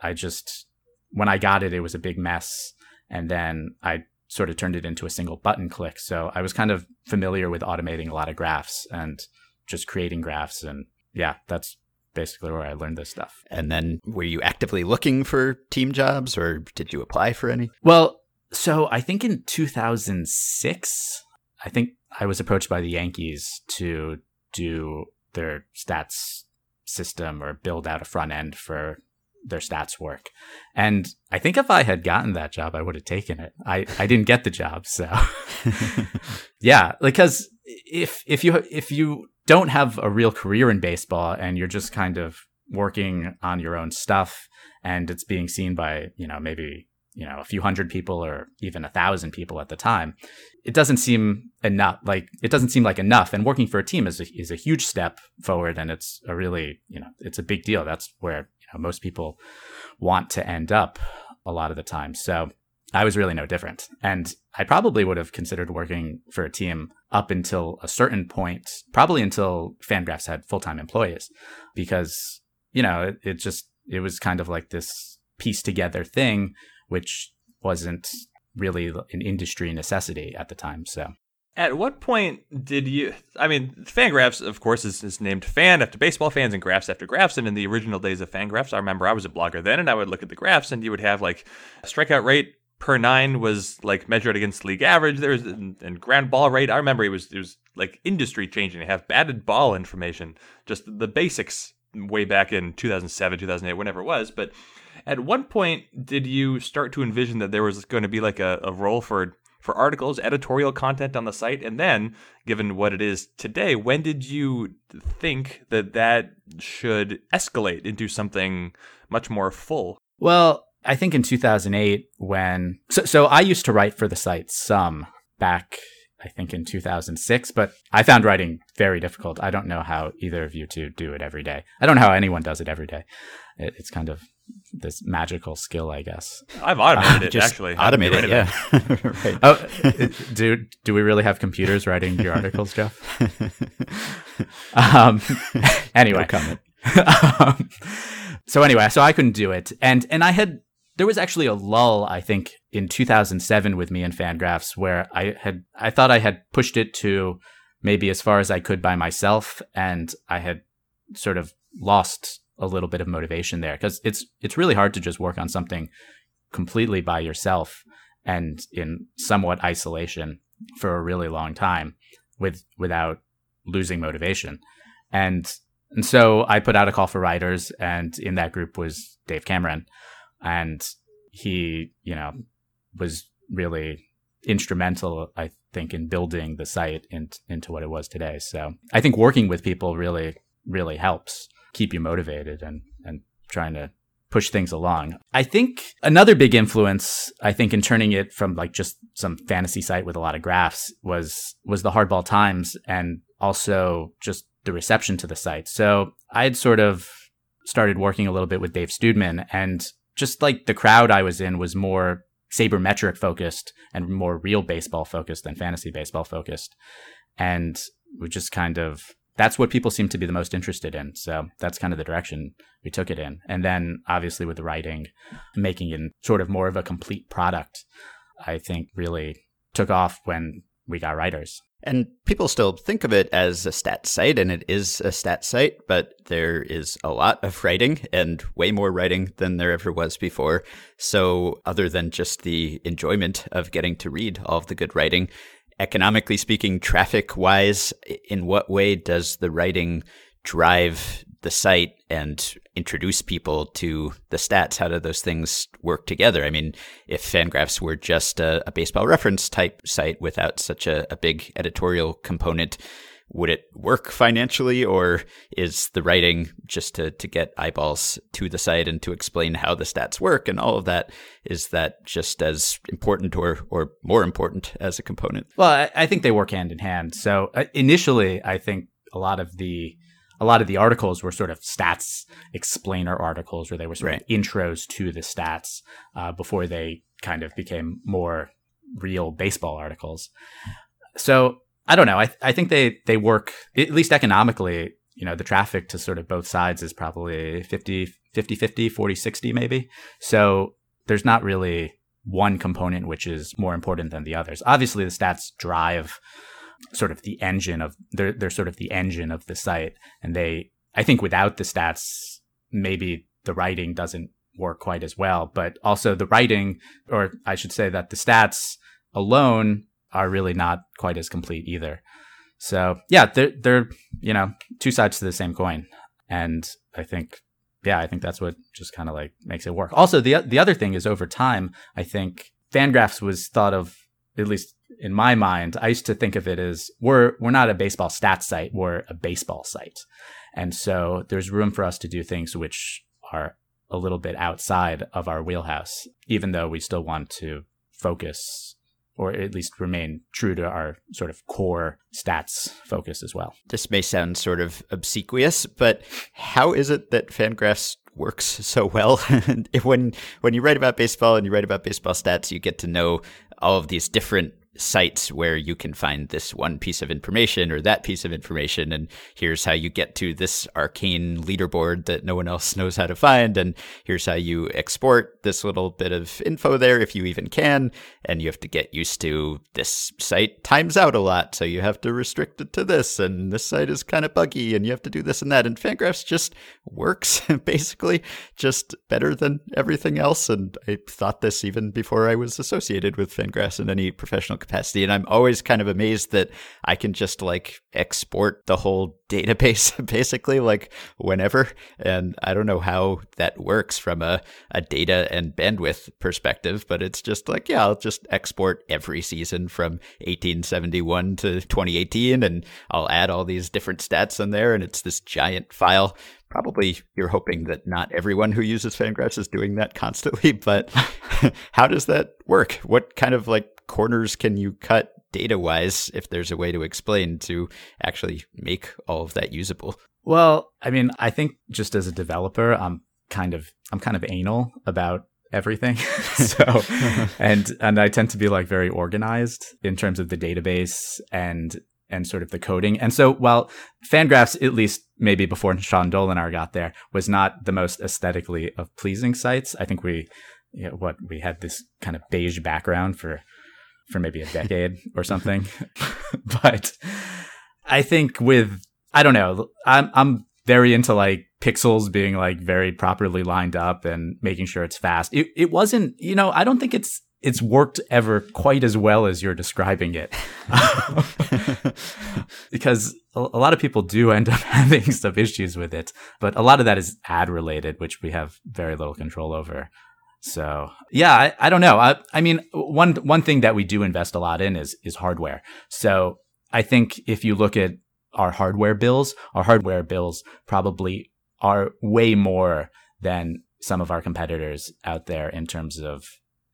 I just, when I got it, it was a big mess and then I sort of turned it into a single button click. So I was kind of familiar with automating a lot of graphs and just creating graphs. And yeah, that's basically where I learned this stuff. And then were you actively looking for team jobs or did you apply for any? Well, so I think in 2006, I think I was approached by the Yankees to do their stats system or build out a front end for their stats work. And I think if I had gotten that job, I would have taken it. I, I didn't get the job, so yeah, because if if you if you don't have a real career in baseball and you're just kind of working on your own stuff and it's being seen by you know maybe you know a few hundred people or even a thousand people at the time it doesn't seem enough like it doesn't seem like enough and working for a team is a, is a huge step forward and it's a really you know it's a big deal that's where know, most people want to end up a lot of the time. So I was really no different. And I probably would have considered working for a team up until a certain point, probably until Fangraphs had full time employees, because, you know, it, it, just, it was kind of like this piece together thing, which wasn't really an industry necessity at the time. So at what point did you? I mean, Fangraphs, of course, is, is, named fan after baseball fans and graphs after graphs. And in the original days of Fangraphs, I remember I was a blogger then, and I would look at the graphs, and you would have like strikeout rate per nine was like measured against league average. There was and, and ground ball rate. I remember it was it was like industry changing. to have batted ball information, just the basics way back in 2007, 2008, whenever it was. But at one point, did you start to envision that there was going to be like a, a role for for articles, editorial content on the site? And then, given what it is today, when did you think that that should escalate into something much more full? Well, I think in 2008, when so, so I used to write for the site some back, I think in 2006, but I found writing very difficult. I don't know how either of you two do it every day. I don't know how anyone does it every day. It, it's kind of this magical skill, I guess. I've automated it actually. Automated, it, yeah. right. Oh, do do we really have computers writing your articles, Jeff? Um, anyway, No comment. um, so anyway, so I couldn't do it, and and I had there was actually a lull, I think, in 2007 with me and Fangraphs, where I had I thought I had pushed it to maybe as far as I could by myself, and I had sort of lost a little bit of motivation there because it's it's really hard to just work on something completely by yourself and in somewhat isolation for a really long time with without losing motivation. And and so I put out a call for writers, and in that group was Dave Cameron, and he, you know, was really instrumental, I think, in building the site in, into what it was today. So I think working with people really, really helps keep you motivated and and trying to push things along. I think another big influence, I think, in turning it from like just some fantasy site with a lot of graphs was was the Hardball Times and also just the reception to the site. So I had sort of started working a little bit with Dave Studeman and just like the crowd I was in was more sabermetric focused and more real baseball focused than fantasy baseball focused. And we just kind of that's what people seem to be the most interested in. So that's kind of the direction we took it in. And then obviously with the writing, making it sort of more of a complete product, I think really took off when we got writers. And people still think of it as a stat site, and it is a stat site, but there is a lot of writing and way more writing than there ever was before. So, other than just the enjoyment of getting to read all of the good writing, economically speaking, traffic wise, in what way does the writing drive the site and introduce people to the stats? How do those things work together? I mean, if Fangraphs were just a, a baseball reference type site without such a, a big editorial component, would it work financially or is the writing just to, to get eyeballs to the site and to explain how the stats work and all of that? Is that just as important or or more important as a component? Well i, I think they work hand in hand. So uh, initially i think a lot of the a lot of the articles were sort of stats explainer articles where they were sort Right. of intros to the stats uh, before they kind of became more real baseball articles. So I don't know. I I think they they work at least economically. You know, the traffic to sort of both sides is probably 50 50 50 40 60 maybe. So there's not really one component which is more important than the others. Obviously, the stats drive sort of the engine of they're they're sort of the engine of the site, and they I think without the stats, maybe the writing doesn't work quite as well. But also the writing, or I should say that the stats alone are really not quite as complete either. So yeah, they're they're you know two sides to the same coin, and I think yeah, I think that's what just kind of like makes it work. Also, the the other thing is over time, I think Fangraphs was thought of at least in my mind. I used to think of it as we're we're not a baseball stats site, we're a baseball site, and so there's room for us to do things which are a little bit outside of our wheelhouse, even though we still want to focus or at least remain true to our sort of core stats focus as well. this may sound sort of obsequious, but how is it that Fangraphs works so well? When when you write about baseball and you write about baseball stats, you get to know all of these different sites where you can find this one piece of information or that piece of information and here's how you get to this arcane leaderboard that no one else knows how to find and here's how you export this little bit of info there if you even can and you have to get used to this site times out a lot so you have to restrict it to this and this site is kind of buggy and you have to do this and that and fangraphs just works basically just better than everything else and i thought this even before i was associated with fangraphs in any professional capacity. And i'm always kind of amazed that i can just like export the whole database basically like whenever. And i don't know how that works from a, a data and bandwidth perspective but it's just like yeah i'll just export every season from 1871 to 2018 and i'll add all these different stats in there and it's this giant file. Probably you're hoping that not everyone who uses fangraphs is doing that constantly but how does that work? What kind of like corners can you cut data wise if there's a way to explain to actually make all of that usable Well, I mean, I think just as a developer, I'm kind of I'm kind of anal about everything. so and and I tend to be like very organized in terms of the database and and sort of the coding. And so while Fangraphs, at least maybe before Sean Dolinar got there, was not the most aesthetically of pleasing sites, I think we you know, what we had this kind of beige background for for maybe a decade or something. but I think with I don't know, I'm I'm very into like pixels being like very properly lined up and making sure it's fast. It it wasn't, you know, I don't think it's it's worked ever quite as well as you're describing it. because a, a, lot of people do end up having some issues with it, but a lot of that is ad related, which we have very little control over. So yeah, I, I don't know. I, I mean, one one thing that we do invest a lot in is is hardware. So I think if you look at our hardware bills, our hardware bills probably are way more than some of our competitors out there in terms of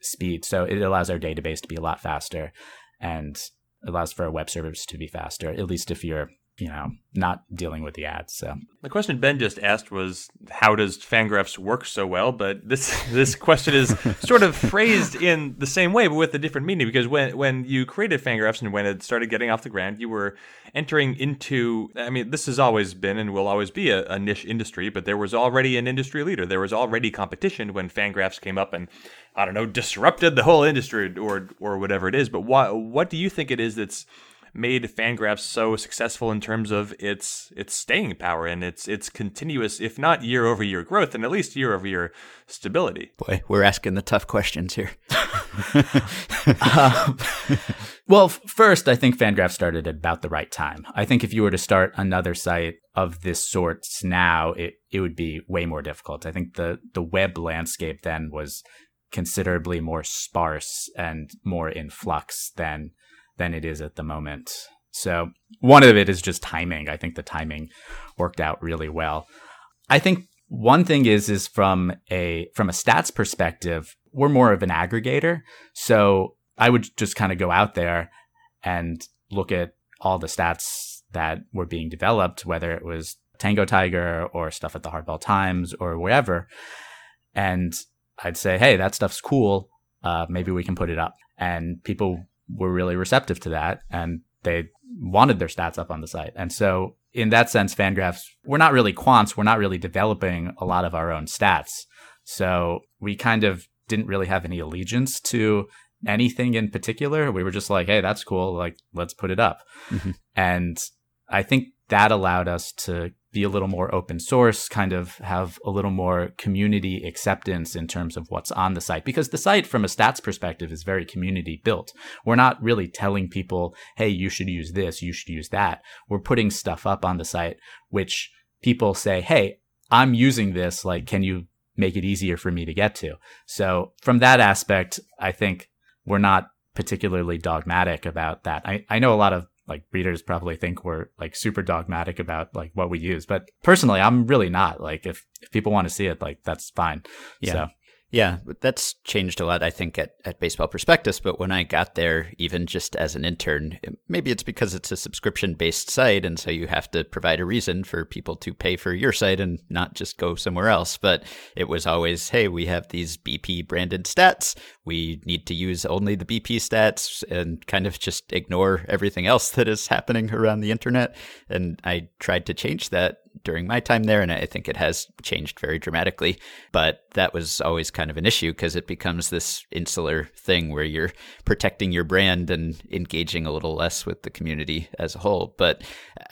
speed. So it allows our database to be a lot faster and allows for our web servers to be faster, at least if you're you know, not dealing with the ads. So the question Ben just asked was, how does Fangraphs work so well? But this this question is sort of phrased in the same way, but with a different meaning. Because when when you created Fangraphs and when it started getting off the ground, you were entering into. I mean, this has always been and will always be a, a niche industry, but there was already an industry leader. There was already competition when Fangraphs came up and I don't know disrupted the whole industry or or whatever it is. But what what do you think it is that's made Fangraphs so successful in terms of its its staying power and its its continuous, if not year over year growth, and at least year over year stability. Boy, we're asking the tough questions here. um, well, first, I think Fangraph started at about the right time. I think if you were to start another site of this sort now, it, it would be way more difficult. I think the, the web landscape then was considerably more sparse and more in flux than than it is at the moment. So one of it is just timing. I think the timing worked out really well. I think one thing is is from a from a stats perspective, we're more of an aggregator. So I would just kind of go out there and look at all the stats that were being developed, whether it was Tangotiger or stuff at the Hardball Times or wherever. And I'd say, hey, that stuff's cool. Uh, maybe we can put it up. And people were really receptive to that and they wanted their stats up on the site. And so in that sense, Fangraphs, we're not really quants. We're not really developing a lot of our own stats. So we kind of didn't really have any allegiance to anything in particular. We were just like, hey, that's cool. Like, let's put it up. Mm-hmm. And I think that allowed us to be a little more open source, kind of have a little more community acceptance in terms of what's on the site. Because the site, from a stats perspective, is very community built. We're not really telling people, hey, you should use this, you should use that. We're putting stuff up on the site, which people say, hey, I'm using this. Like, can you make it easier for me to get to? So, from that aspect, I think we're not particularly dogmatic about that. I, I know a lot of like readers probably think we're like super dogmatic about like what we use but personally i'm really not like if, if people want to see it like that's fine yeah so. Yeah, that's changed a lot, I think, at, at Baseball Prospectus. But when I got there, even just as an intern, maybe it's because it's a subscription based site. And so you have to provide a reason for people to pay for your site and not just go somewhere else. But it was always, hey, we have these BP branded stats. We need to use only the BP stats and kind of just ignore everything else that is happening around the internet. And I tried to change that during my time there, and I think it has changed very dramatically. But that was always kind of an issue because it becomes this insular thing where you're protecting your brand and engaging a little less with the community as a whole. But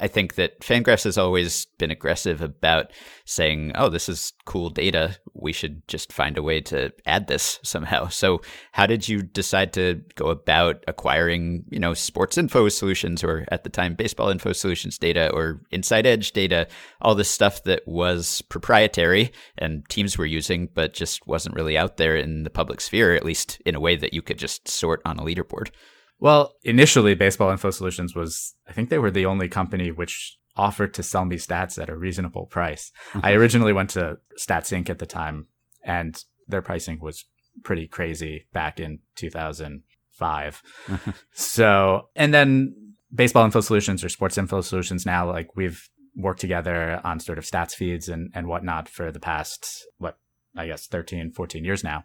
I think that Fangraphs has always been aggressive about saying, oh, this is cool data. We should just find a way to add this somehow. So, how did you decide to go about acquiring, you know, sports info solutions or at the time baseball info solutions data or inside edge data, all this stuff that was proprietary and teams were using, but just wasn't really out there in the public sphere, at least in a way that you could just sort on a leaderboard? Well, initially, Baseball Info Solutions was, I think they were the only company which offered to sell me stats at a reasonable price. Mm-hmm. I originally went to Stats Inc. at the time, and their pricing was pretty crazy back in 2005. so, and then Baseball Info Solutions or Sports Info Solutions now, like we've worked together on sort of stats feeds and, and whatnot for the past, what, I guess 13, 14 years now.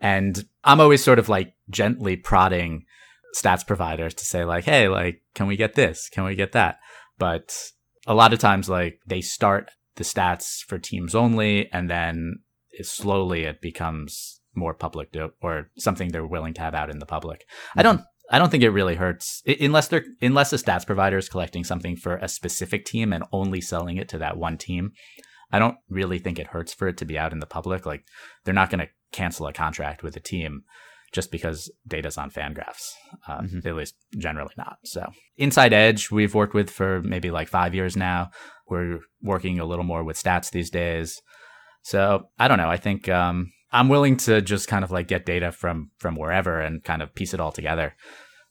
And I'm always sort of like gently prodding stats providers to say like, Hey, like, can we get this? Can we get that? But a lot of times, like they start the stats for teams only and then it slowly it becomes more public to, or something they're willing to have out in the public. Mm-hmm. I don't I don't think it really hurts unless they're unless a stats provider is collecting something for a specific team and only selling it to that one team. I don't really think it hurts for it to be out in the public. Like they're not going to cancel a contract with a team just because data's on Fangraphs. Uh, mm-hmm. At least generally not. So Inside Edge, we've worked with for maybe like five years now. We're working a little more with stats these days. So I don't know. I think um, I'm willing to just kind of like get data from from wherever and kind of piece it all together.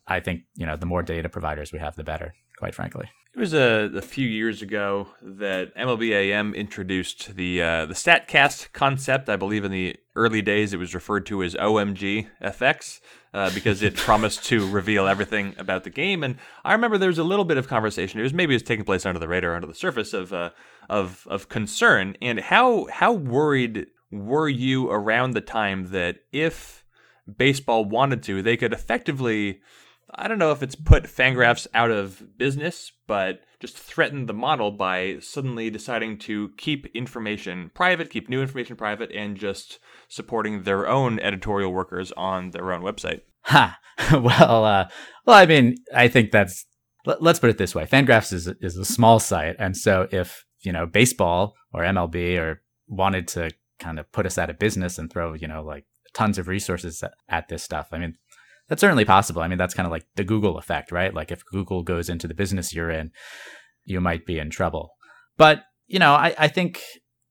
I think you know the more data providers we have, the better. Quite frankly. It was a, a, few years ago that MLBAM introduced the uh, the Statcast concept. I believe in the early days it was referred to as OMG FX uh, because it promised to reveal everything about the game. And I remember there was a little bit of conversation. It was maybe it was taking place under the radar, under the surface of uh, of of concern. And how how worried were you around the time that if baseball wanted to, they could effectively I don't know if it's put Fangraphs out of business, but just threatened the model by suddenly deciding to keep information private, keep new information private, and just supporting their own editorial workers on their own website. Ha! well, uh, well, I mean, I think that's. Let, let's put it this way: Fangraphs is is a small site, and so if you know baseball or MLB or wanted to kind of put us out of business and throw you know like tons of resources at, this stuff, I mean, that's certainly possible. I mean, that's kind of like the Google effect, right? Like if Google goes into the business you're in, you might be in trouble. But, you know, I, I think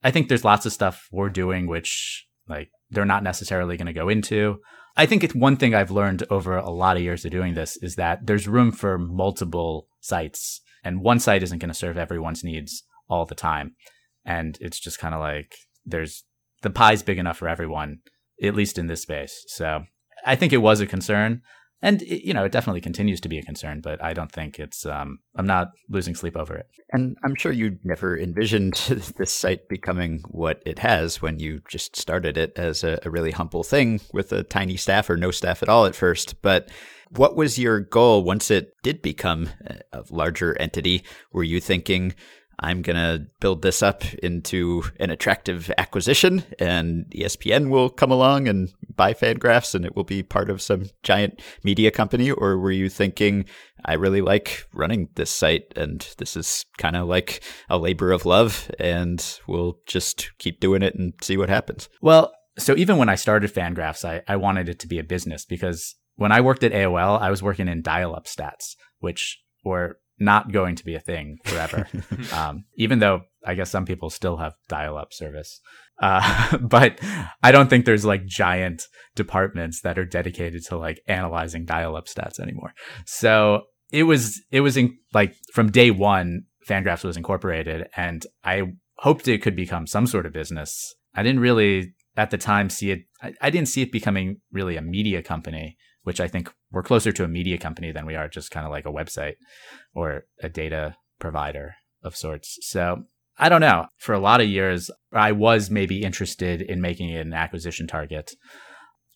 I think there's lots of stuff we're doing which like they're not necessarily going to go into. I think it's one thing I've learned over a lot of years of doing this is that there's room for multiple sites and one site isn't going to serve everyone's needs all the time. And it's just kind of like there's the pie's big enough for everyone, at least in this space. So I think it was a concern, and you know it definitely continues to be a concern. But I don't think it's. Um, I'm not losing sleep over it. And I'm sure you never envisioned this site becoming what it has when you just started it as a, a really humble thing with a tiny staff or no staff at all at first. But what was your goal once it did become a larger entity? Were you thinking? I'm going to build this up into an attractive acquisition and ESPN will come along and buy Fangraphs and it will be part of some giant media company? Or were you thinking, I really like running this site and this is kind of like a labor of love and we'll just keep doing it and see what happens? Well, so even when I started Fangraphs, I, I wanted it to be a business because when I worked at AOL, I was working in dial up stats, which were not going to be a thing forever. um, even though I guess some people still have dial up service. Uh, but I don't think there's like giant departments that are dedicated to like analyzing dial up stats anymore. So it was, it was in like from day one, Fangraphs was incorporated and I hoped it could become some sort of business. I didn't really at the time see it, I, I didn't see it becoming really a media company which I think we're closer to a media company than we are just kind of like a website or a data provider of sorts. So I don't know. For a lot of years, I was maybe interested in making it an acquisition target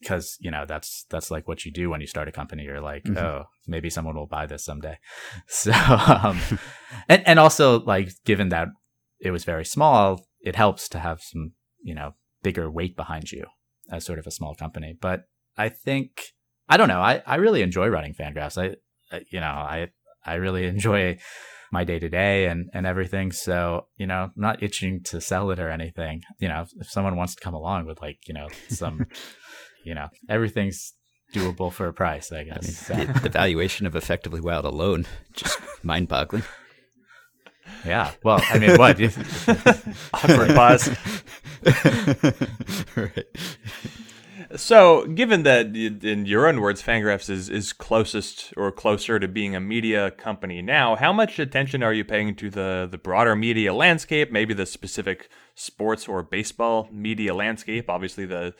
because you know that's that's like what you do when you start a company. You're like, mm-hmm. oh, maybe someone will buy this someday. So, um, and and also like given that it was very small, it helps to have some you know bigger weight behind you as sort of a small company. But I think I don't know. I, I really enjoy running Fangraphs. I, I you know, I I really enjoy my day to day and and everything. So you know, I'm not itching to sell it or anything. You know, if, if someone wants to come along with like you know some, you know, everything's doable for a price. I guess I mean, the, the valuation of effectively wild alone just mind boggling. Yeah. Well, I mean, what? Awkward pause. right. So, given that, in your own words, Fangraphs is, is closest or closer to being a media company now, how much attention are you paying to the, the broader media landscape, maybe the specific sports or baseball media landscape? Obviously, the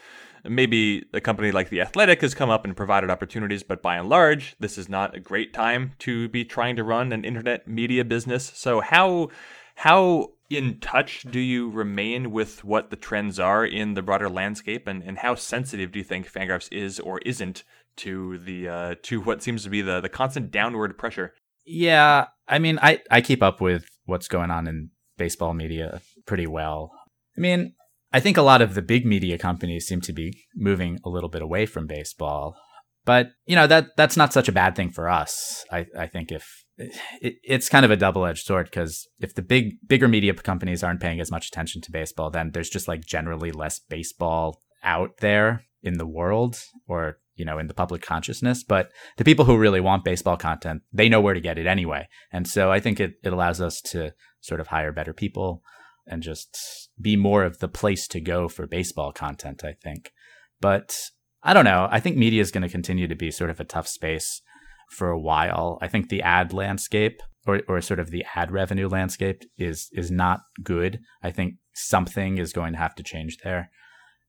maybe a company like The Athletic has come up and provided opportunities, but by and large, this is not a great time to be trying to run an internet media business. So, how How in touch do you remain with what the trends are in the broader landscape, and, and how sensitive do you think Fangraphs is or isn't to the uh, to what seems to be the the constant downward pressure? Yeah, I mean, I I keep up with what's going on in baseball media pretty well. I mean, I think a lot of the big media companies seem to be moving a little bit away from baseball, but you know that that's not such a bad thing for us. I I think if it, it's kind of a double-edged sword because if the big bigger media companies aren't paying as much attention to baseball then there's just like generally less baseball out there in the world or you know in the public consciousness. But the people who really want baseball content they know where to get it anyway. And so i think it, it allows us to sort of hire better people and just be more of the place to go for baseball content i think. But i don't know. I think media is going to continue to be sort of a tough space for a while. I think the ad landscape or, or sort of the ad revenue landscape is is not good. I think something is going to have to change there.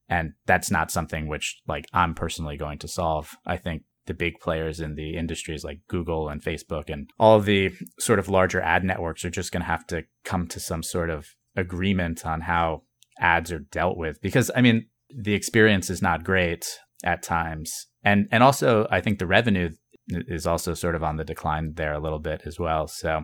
And that's not something which like I'm personally going to solve. I think the big players in the industries like Google and Facebook and all the sort of larger ad networks are just going to have to come to some sort of agreement on how ads are dealt with because I mean the experience is not great at times. And and also I think the revenue is also sort of on the decline there a little bit as well. So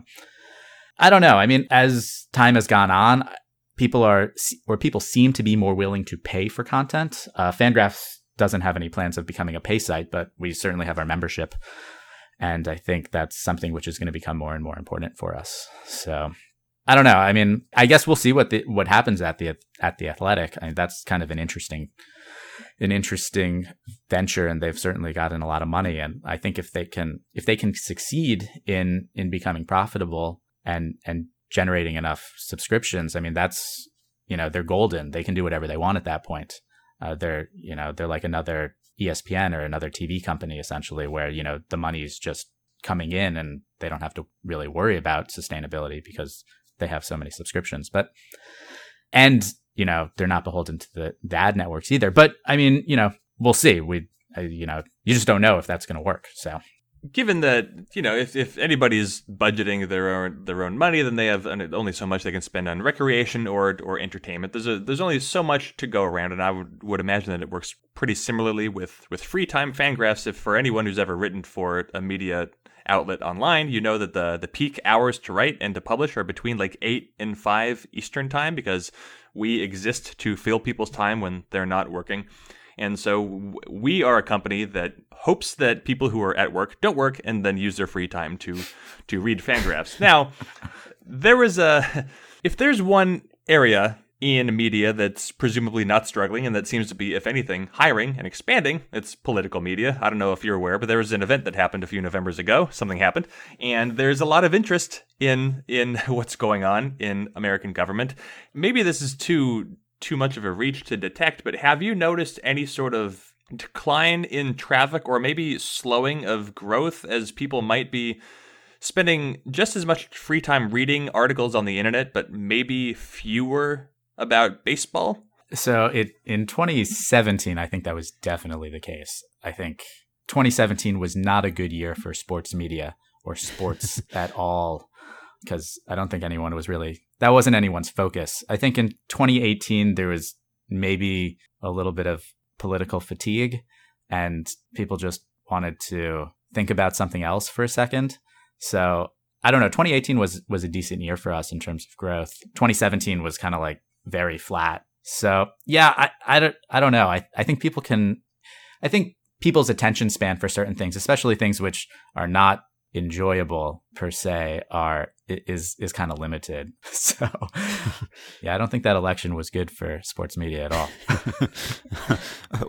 I don't know. I mean, as time has gone on, people are or people seem to be more willing to pay for content. Uh, Fangraphs doesn't have any plans of becoming a pay site, but we certainly have our membership, and I think that's something which is going to become more and more important for us. So I don't know. I mean, I guess we'll see what the what happens at the at the Athletic. I mean, that's kind of an interesting an interesting venture and they've certainly gotten a lot of money. And I think if they can if they can succeed in in becoming profitable and and generating enough subscriptions I mean that's you know they're golden. They can do whatever they want at that point. Uh, they're you know they're like another ESPN or another TV company essentially where you know the money's just coming in and they don't have to really worry about sustainability because they have so many subscriptions. But and you know, they're not beholden to the, the ad networks either. But I mean, you know, we'll see. We, uh, you know, you just don't know if that's going to work. So, given that you know, if if anybody's budgeting their own their own money, then they have only so much they can spend on recreation or or entertainment. There's a there's only so much to go around, and I would would imagine that it works pretty similarly with with free time Fangraphs. If for anyone who's ever written for a media outlet online, you know that the the peak hours to write and to publish are between like eight and five Eastern time because we exist to fill people's time when they're not working. And so we are a company that hopes that people who are at work don't work and then use their free time to to read Fangraphs. now, there is a if there's one area in media that's presumably not struggling and that seems to be, if anything, hiring and expanding. It's political media. I don't know if you're aware, but there was an event that happened a few Novembers ago. Something happened, and there's a lot of interest in in what's going on in American government. Maybe this is too too much of a reach to detect, but have you noticed any sort of decline in traffic or maybe slowing of growth as people might be spending just as much free time reading articles on the internet, but maybe fewer about baseball? So it in 2017, I think that was definitely the case. I think 2017 was not a good year for sports media or sports at all because I don't think anyone was really that wasn't anyone's focus. I think in 2018 there was maybe a little bit of political fatigue and people just wanted to think about something else for a second. So I don't know. 2018 was was a decent year for us in terms of growth. 2017 was kind of like very flat. So yeah, I, I don't I don't know. I, I think people can I think people's attention span for certain things, especially things which are not enjoyable per se are is is kind of limited. So yeah, I don't think that election was good for sports media at all.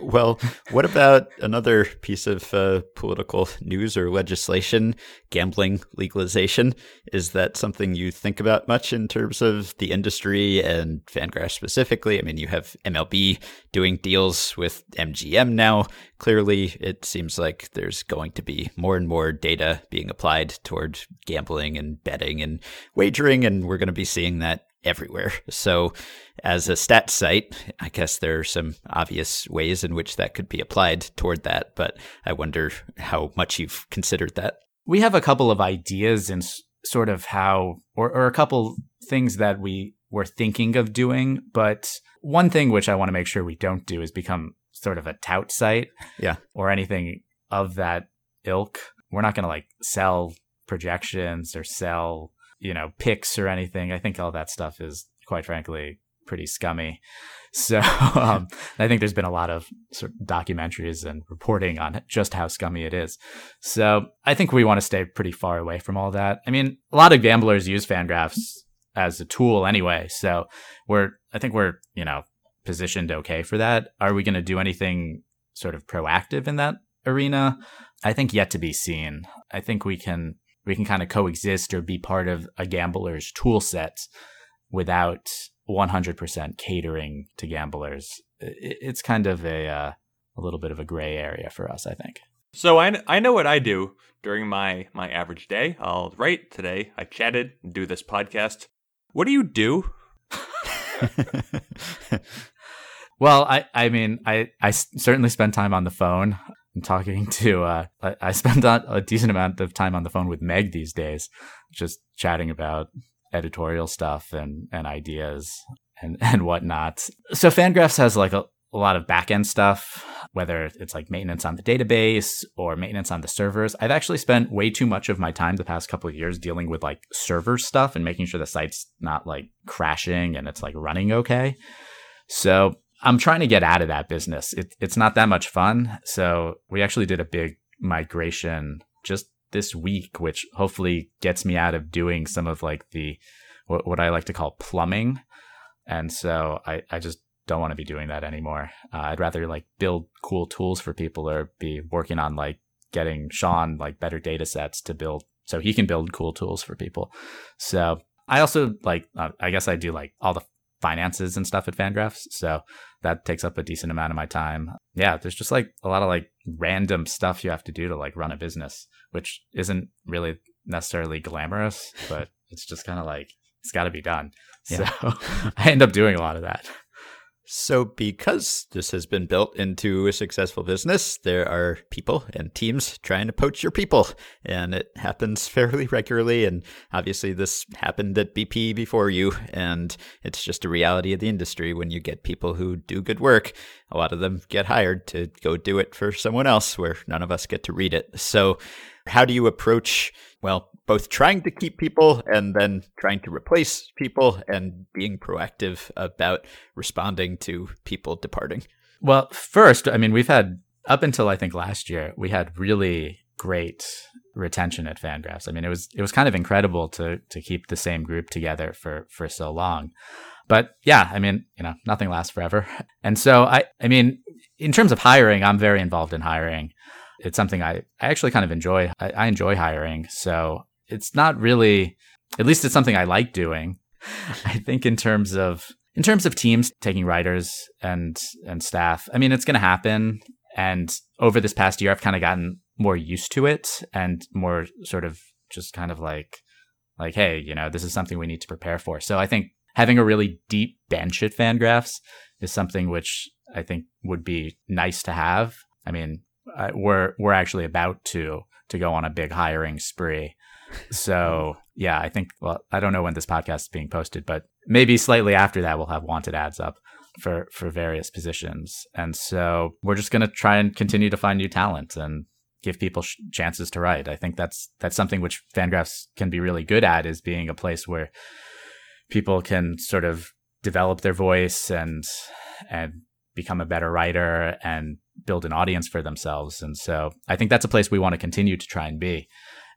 well, what about another piece of uh, political news or legislation, gambling legalization? Is that something you think about much in terms of the industry and Fangraphs specifically? I mean, you have MLB doing deals with MGM now. Clearly, it seems like there's going to be more and more data being applied toward gambling and betting and wagering, and we're going to be seeing that everywhere. So, as a stat site, I guess there are some obvious ways in which that could be applied toward that, but I wonder how much you've considered that. We have a couple of ideas and sort of how, or, or a couple things that we were thinking of doing. But one thing which I want to make sure we don't do is become sort of a tout site. Yeah. Or anything of that ilk. We're not going to like sell projections or sell, you know, picks or anything. I think all that stuff is quite frankly pretty scummy. So um, I think there's been a lot of sort of documentaries and reporting on just how scummy it is. So I think we want to stay pretty far away from all that. I mean, a lot of gamblers use Fangraphs as a tool anyway. So we're, I think we're, you know, positioned okay for that. Are we going to do anything sort of proactive in that arena? I think yet to be seen. I think we can we can kind of coexist or be part of a gambler's tool set without 100% catering to gamblers. It's kind of a uh, a little bit of a gray area for us, I think. So I, I know what I do during my my average day. I'll write today. I chatted, and do this podcast. What do you do? well, I I mean I I certainly spend time on the phone. I'm talking to uh, I, I spend a decent amount of time on the phone with Meg these days, just chatting about editorial stuff and and ideas and and whatnot. So Fangraphs has like a, a lot of backend stuff, whether it's like maintenance on the database or maintenance on the servers. I've actually spent way too much of my time the past couple of years dealing with like server stuff and making sure the site's not like crashing and it's like running okay. So I'm trying to get out of that business. It, it's not that much fun. So we actually did a big migration just this week, which hopefully gets me out of doing some of like the what, what I like to call plumbing. And so I, I just don't want to be doing that anymore. Uh, I'd rather like build cool tools for people or be working on like getting Sean like better data sets to build so he can build cool tools for people. So I also like, uh, I guess I do like all the finances and stuff at Fangraphs. So that takes up a decent amount of my time. Yeah, there's just like a lot of like random stuff you have to do to like run a business, which isn't really necessarily glamorous, but it's just kind of like it's got to be done. Yeah. So I end up doing a lot of that. So, because this has been built into a successful business, there are people and teams trying to poach your people, and it happens fairly regularly. And obviously, this happened at BP before you, and it's just a reality of the industry. When you get people who do good work, a lot of them get hired to go do it for someone else, where none of us get to read it. So, how do you approach well, both trying to keep people and then trying to replace people and being proactive about responding to people departing? Well, first, I mean, we've had up until I think last year, we had really great retention at Fangraphs. I mean, it was it was kind of incredible to to keep the same group together for for so long. But yeah, I mean, you know, nothing lasts forever. And so I I mean, in terms of hiring, I'm very involved in hiring it's something I, I actually kind of enjoy. I, I enjoy hiring. So it's not really, at least it's something I like doing. I think in terms of in terms of teams taking writers and and staff, I mean it's going to happen. And over this past year, I've kind of gotten more used to it and more sort of just kind of like like hey, you know, this is something we need to prepare for. So I think having a really deep bench at Fangraphs is something which I think would be nice to have. I mean, uh, we're we're actually about to to go on a big hiring spree. So yeah, I think well, I don't know when this podcast is being posted, but maybe slightly after that we'll have wanted ads up for for various positions. And so we're just going to try and continue to find new talent and give people sh- chances to write. I think that's that's something which Fangraphs can be really good at is being a place where people can sort of develop their voice and and become a better writer and build an audience for themselves. And so I think that's a place we want to continue to try and be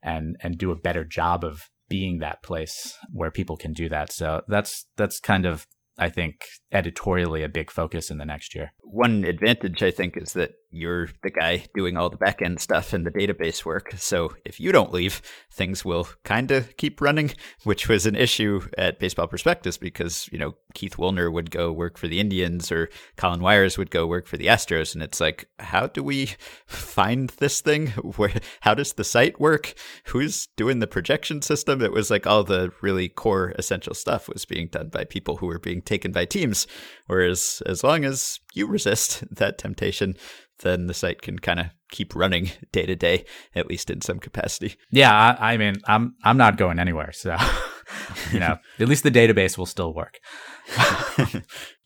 and and do a better job of being that place where people can do that. So that's that's kind of I think editorially a big focus in the next year. One advantage I think is that you're the guy doing all the back end stuff and the database work. So if you don't leave, things will kind of keep running, which was an issue at Baseball Prospectus because, you know, Keith Woolner would go work for the Indians or Colin Wyers would go work for the Astros. And it's like, how do we find this thing? Where, how does the site work? Who's doing the projection system? It was like all the really core essential stuff was being done by people who were being taken by teams. Whereas as long as you resist that temptation, then the site can kind of keep running day to day, at least in some capacity. Yeah, I, I mean, I'm I'm not going anywhere, so you know, at least the database will still work.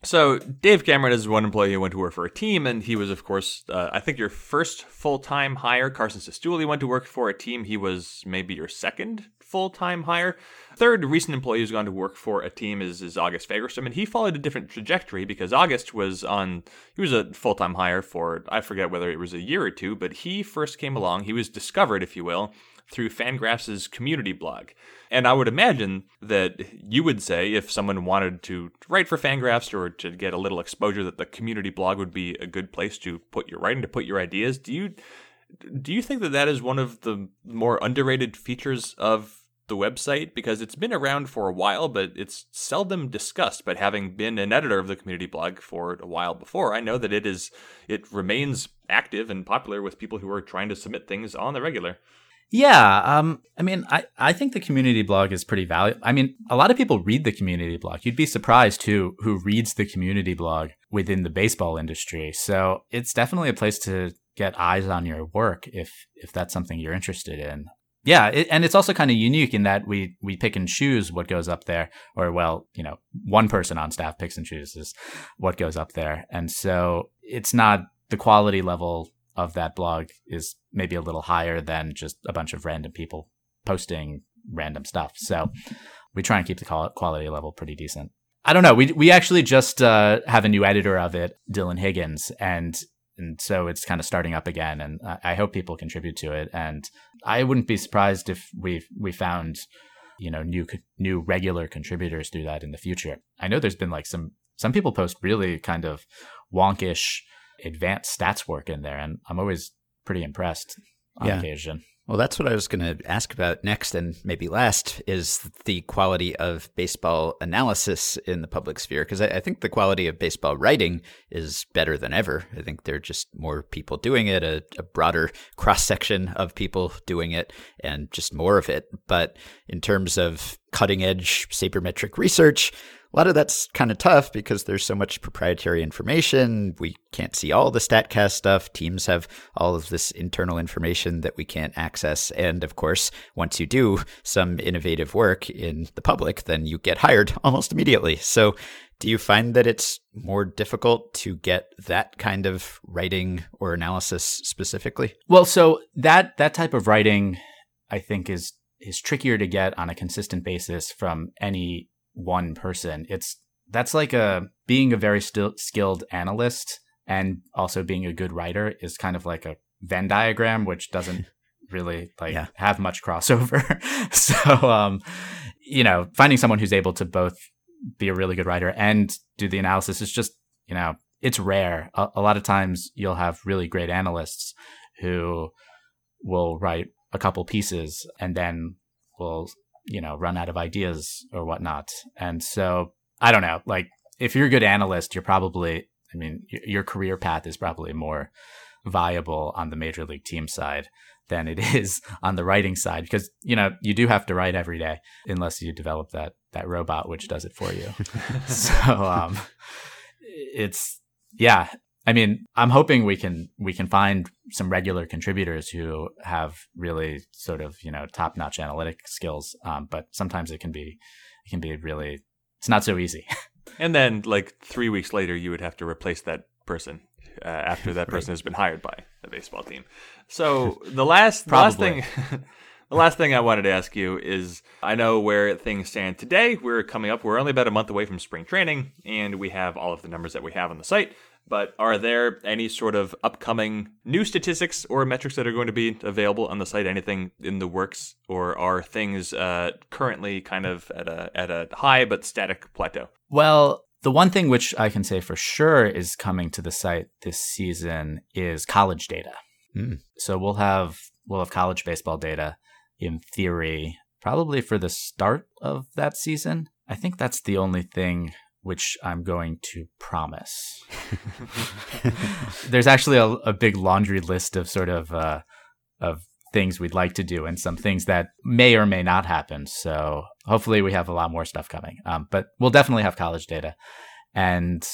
so Dave Cameron is one employee who went to work for a team, and he was, of course, uh, I think your first full time hire. Carson Cistulli went to work for a team. He was maybe your second full time hire. Third recent employee who's gone to work for a team is, is August Fagerstrom, and he followed a different trajectory because August was on, he was a full time hire for, I forget whether it was a year or two, but he first came along. He was discovered, if you will, through Fangraphs' community blog. And I would imagine that you would say if someone wanted to write for Fangraphs or to get a little exposure that the community blog would be a good place to put your writing, to put your ideas. Do you do you think that that is one of the more underrated features of the website because it's been around for a while, but it's seldom discussed. But having been an editor of the community blog for a while before, I know that it is it remains active and popular with people who are trying to submit things on the regular. Yeah, um, I mean, I, I think the community blog is pretty valuable. I mean, a lot of people read the community blog. You'd be surprised too who reads the community blog within the baseball industry. So it's definitely a place to get eyes on your work if if that's something you're interested in. Yeah, it, and it's also kind of unique in that we we pick and choose what goes up there, or well, you know, one person on staff picks and chooses what goes up there, and so it's not the quality level of that blog is maybe a little higher than just a bunch of random people posting random stuff. So we try and keep the quality level pretty decent. I don't know. We we actually just uh, have a new editor of it, Dylan Higgins, and and so it's kind of starting up again. And I hope people contribute to it. And I wouldn't be surprised if we we found you know new new regular contributors do that in the future. I know there's been like some some people post really kind of wonkish advanced stats work in there, and I'm always pretty impressed on yeah. occasion. Well, that's what I was going to ask about next, and maybe last, is the quality of baseball analysis in the public sphere. Because I, I, think the quality of baseball writing is better than ever. I think there are just more people doing it, a, a broader cross section of people doing it, and just more of it. But in terms of cutting edge sabermetric research, a lot of that's kind of tough because there's so much proprietary information. We can't see all the StatCast stuff. Teams have all of this internal information that we can't access. And of course, once you do some innovative work in the public, then you get hired almost immediately. So do you find that it's more difficult to get that kind of writing or analysis specifically? Well, so that that type of writing I think is is trickier to get on a consistent basis from any one person. It's that's like a being a very still, skilled analyst and also being a good writer is kind of like a Venn diagram, which doesn't really like yeah. have much crossover. so, um, you know, finding someone who's able to both be a really good writer and do the analysis is just, you know, it's rare. A, a lot of times you'll have really great analysts who will write a couple pieces and then will you know, run out of ideas or whatnot. And so I don't know, like if you're a good analyst, you're probably, I mean, your career path is probably more viable on the major league team side than it is on the writing side because you know you do have to write every day unless you develop that that robot which does it for you so um it's yeah I mean, I'm hoping we can we can find some regular contributors who have really sort of you know top notch analytic skills. Um, but sometimes it can be it can be really it's not so easy. and then like three weeks later, you would have to replace that person uh, after that person right. has been hired by the baseball team. So the last the last thing. The last thing I wanted to ask you is I know where things stand today. We're coming up, we're only about a month away from spring training, and we have all of the numbers that we have on the site. But are there any sort of upcoming new statistics or metrics that are going to be available on the site? Anything in the works, or are things uh, currently kind of at a at a high but static plateau? Well, the one thing which I can say for sure is coming to the site this season is college data. Mm. So we'll have we'll have college baseball data in theory probably for the start of that season. I think that's the only thing which I'm going to promise. There's actually a, a, big laundry list of sort of uh, of things we'd like to do and some things that may or may not happen. So hopefully we have a lot more stuff coming. Um, but we'll definitely have college data, and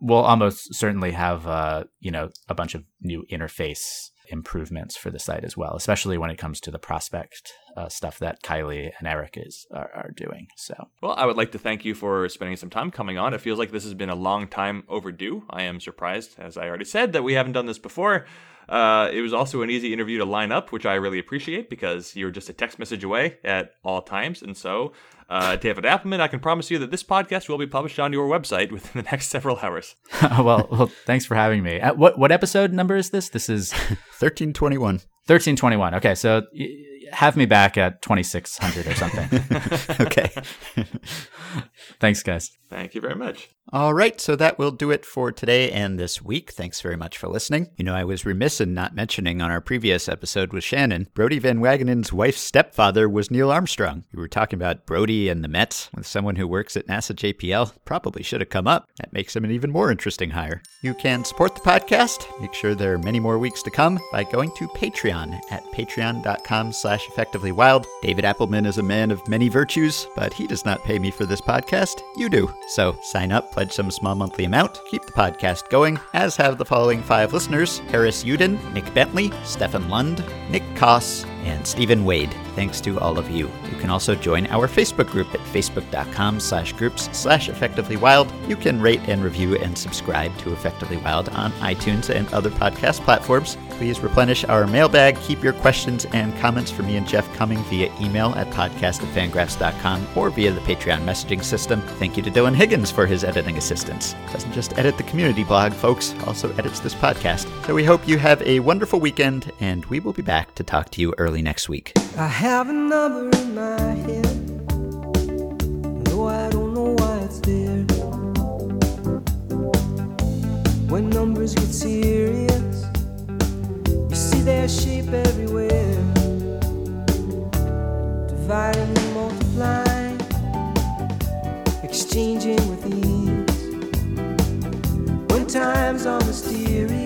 we'll almost certainly have uh, you know a bunch of new interface improvements for the site as well, especially when it comes to the prospect uh, stuff that Kiley and Eric is are, are, doing. So, well, I would like to thank you for spending some time coming on. It feels like this has been a long time overdue. I am surprised, as I already said, that we haven't done this before. Uh, it was also an easy interview to line up, which I really appreciate because you're just a text message away at all times. And so, uh, David Appelman, I can promise you that this podcast will be published on your website within the next several hours. well, well, thanks for having me. Uh, what what episode number is this? This is 1321. 1321. Okay, so have me back at 2600 or something. okay. Thanks, guys. Thank you very much. All right, so that will do it for today and this week. Thanks very much for listening. You know, I was remiss in not mentioning on our previous episode with Shannon, Brodie Van Wagenen's wife's stepfather was Neil Armstrong. We were talking about Brodie and the Mets with someone who works at NASA JPL. Probably should have come up. That makes him an even more interesting hire. You can support the podcast. Make sure there are many more weeks to come by going to Patreon at patreon.com slash effectivelywild. David Appelman is a man of many virtues, but he does not pay me for this podcast. You do. So sign up, pledge some small monthly amount, keep the podcast going, as have the following five listeners Harris Uden, Nick Bentley, Stefan Lund, Nick Koss, and Stephen Wade. Thanks to all of you. You can also join our Facebook group at facebook.com slash groups slash effectively wild. You can rate and review and subscribe to Effectively Wild on iTunes and other podcast platforms. Please replenish our mailbag. Keep your questions and comments for me and Jeff coming via email at podcast at fangraphs.com or via the Patreon messaging system. Thank you to Dylan Higgins for his editing assistance. Doesn't just edit the community blog, folks, also edits this podcast. So we hope you have a wonderful weekend, and we will be back to talk to you early next week. I have a number in my head, though I don't know why it's there. When numbers get serious, you see their shape everywhere, dividing and multiplying, exchanging with ease. When times are mysterious.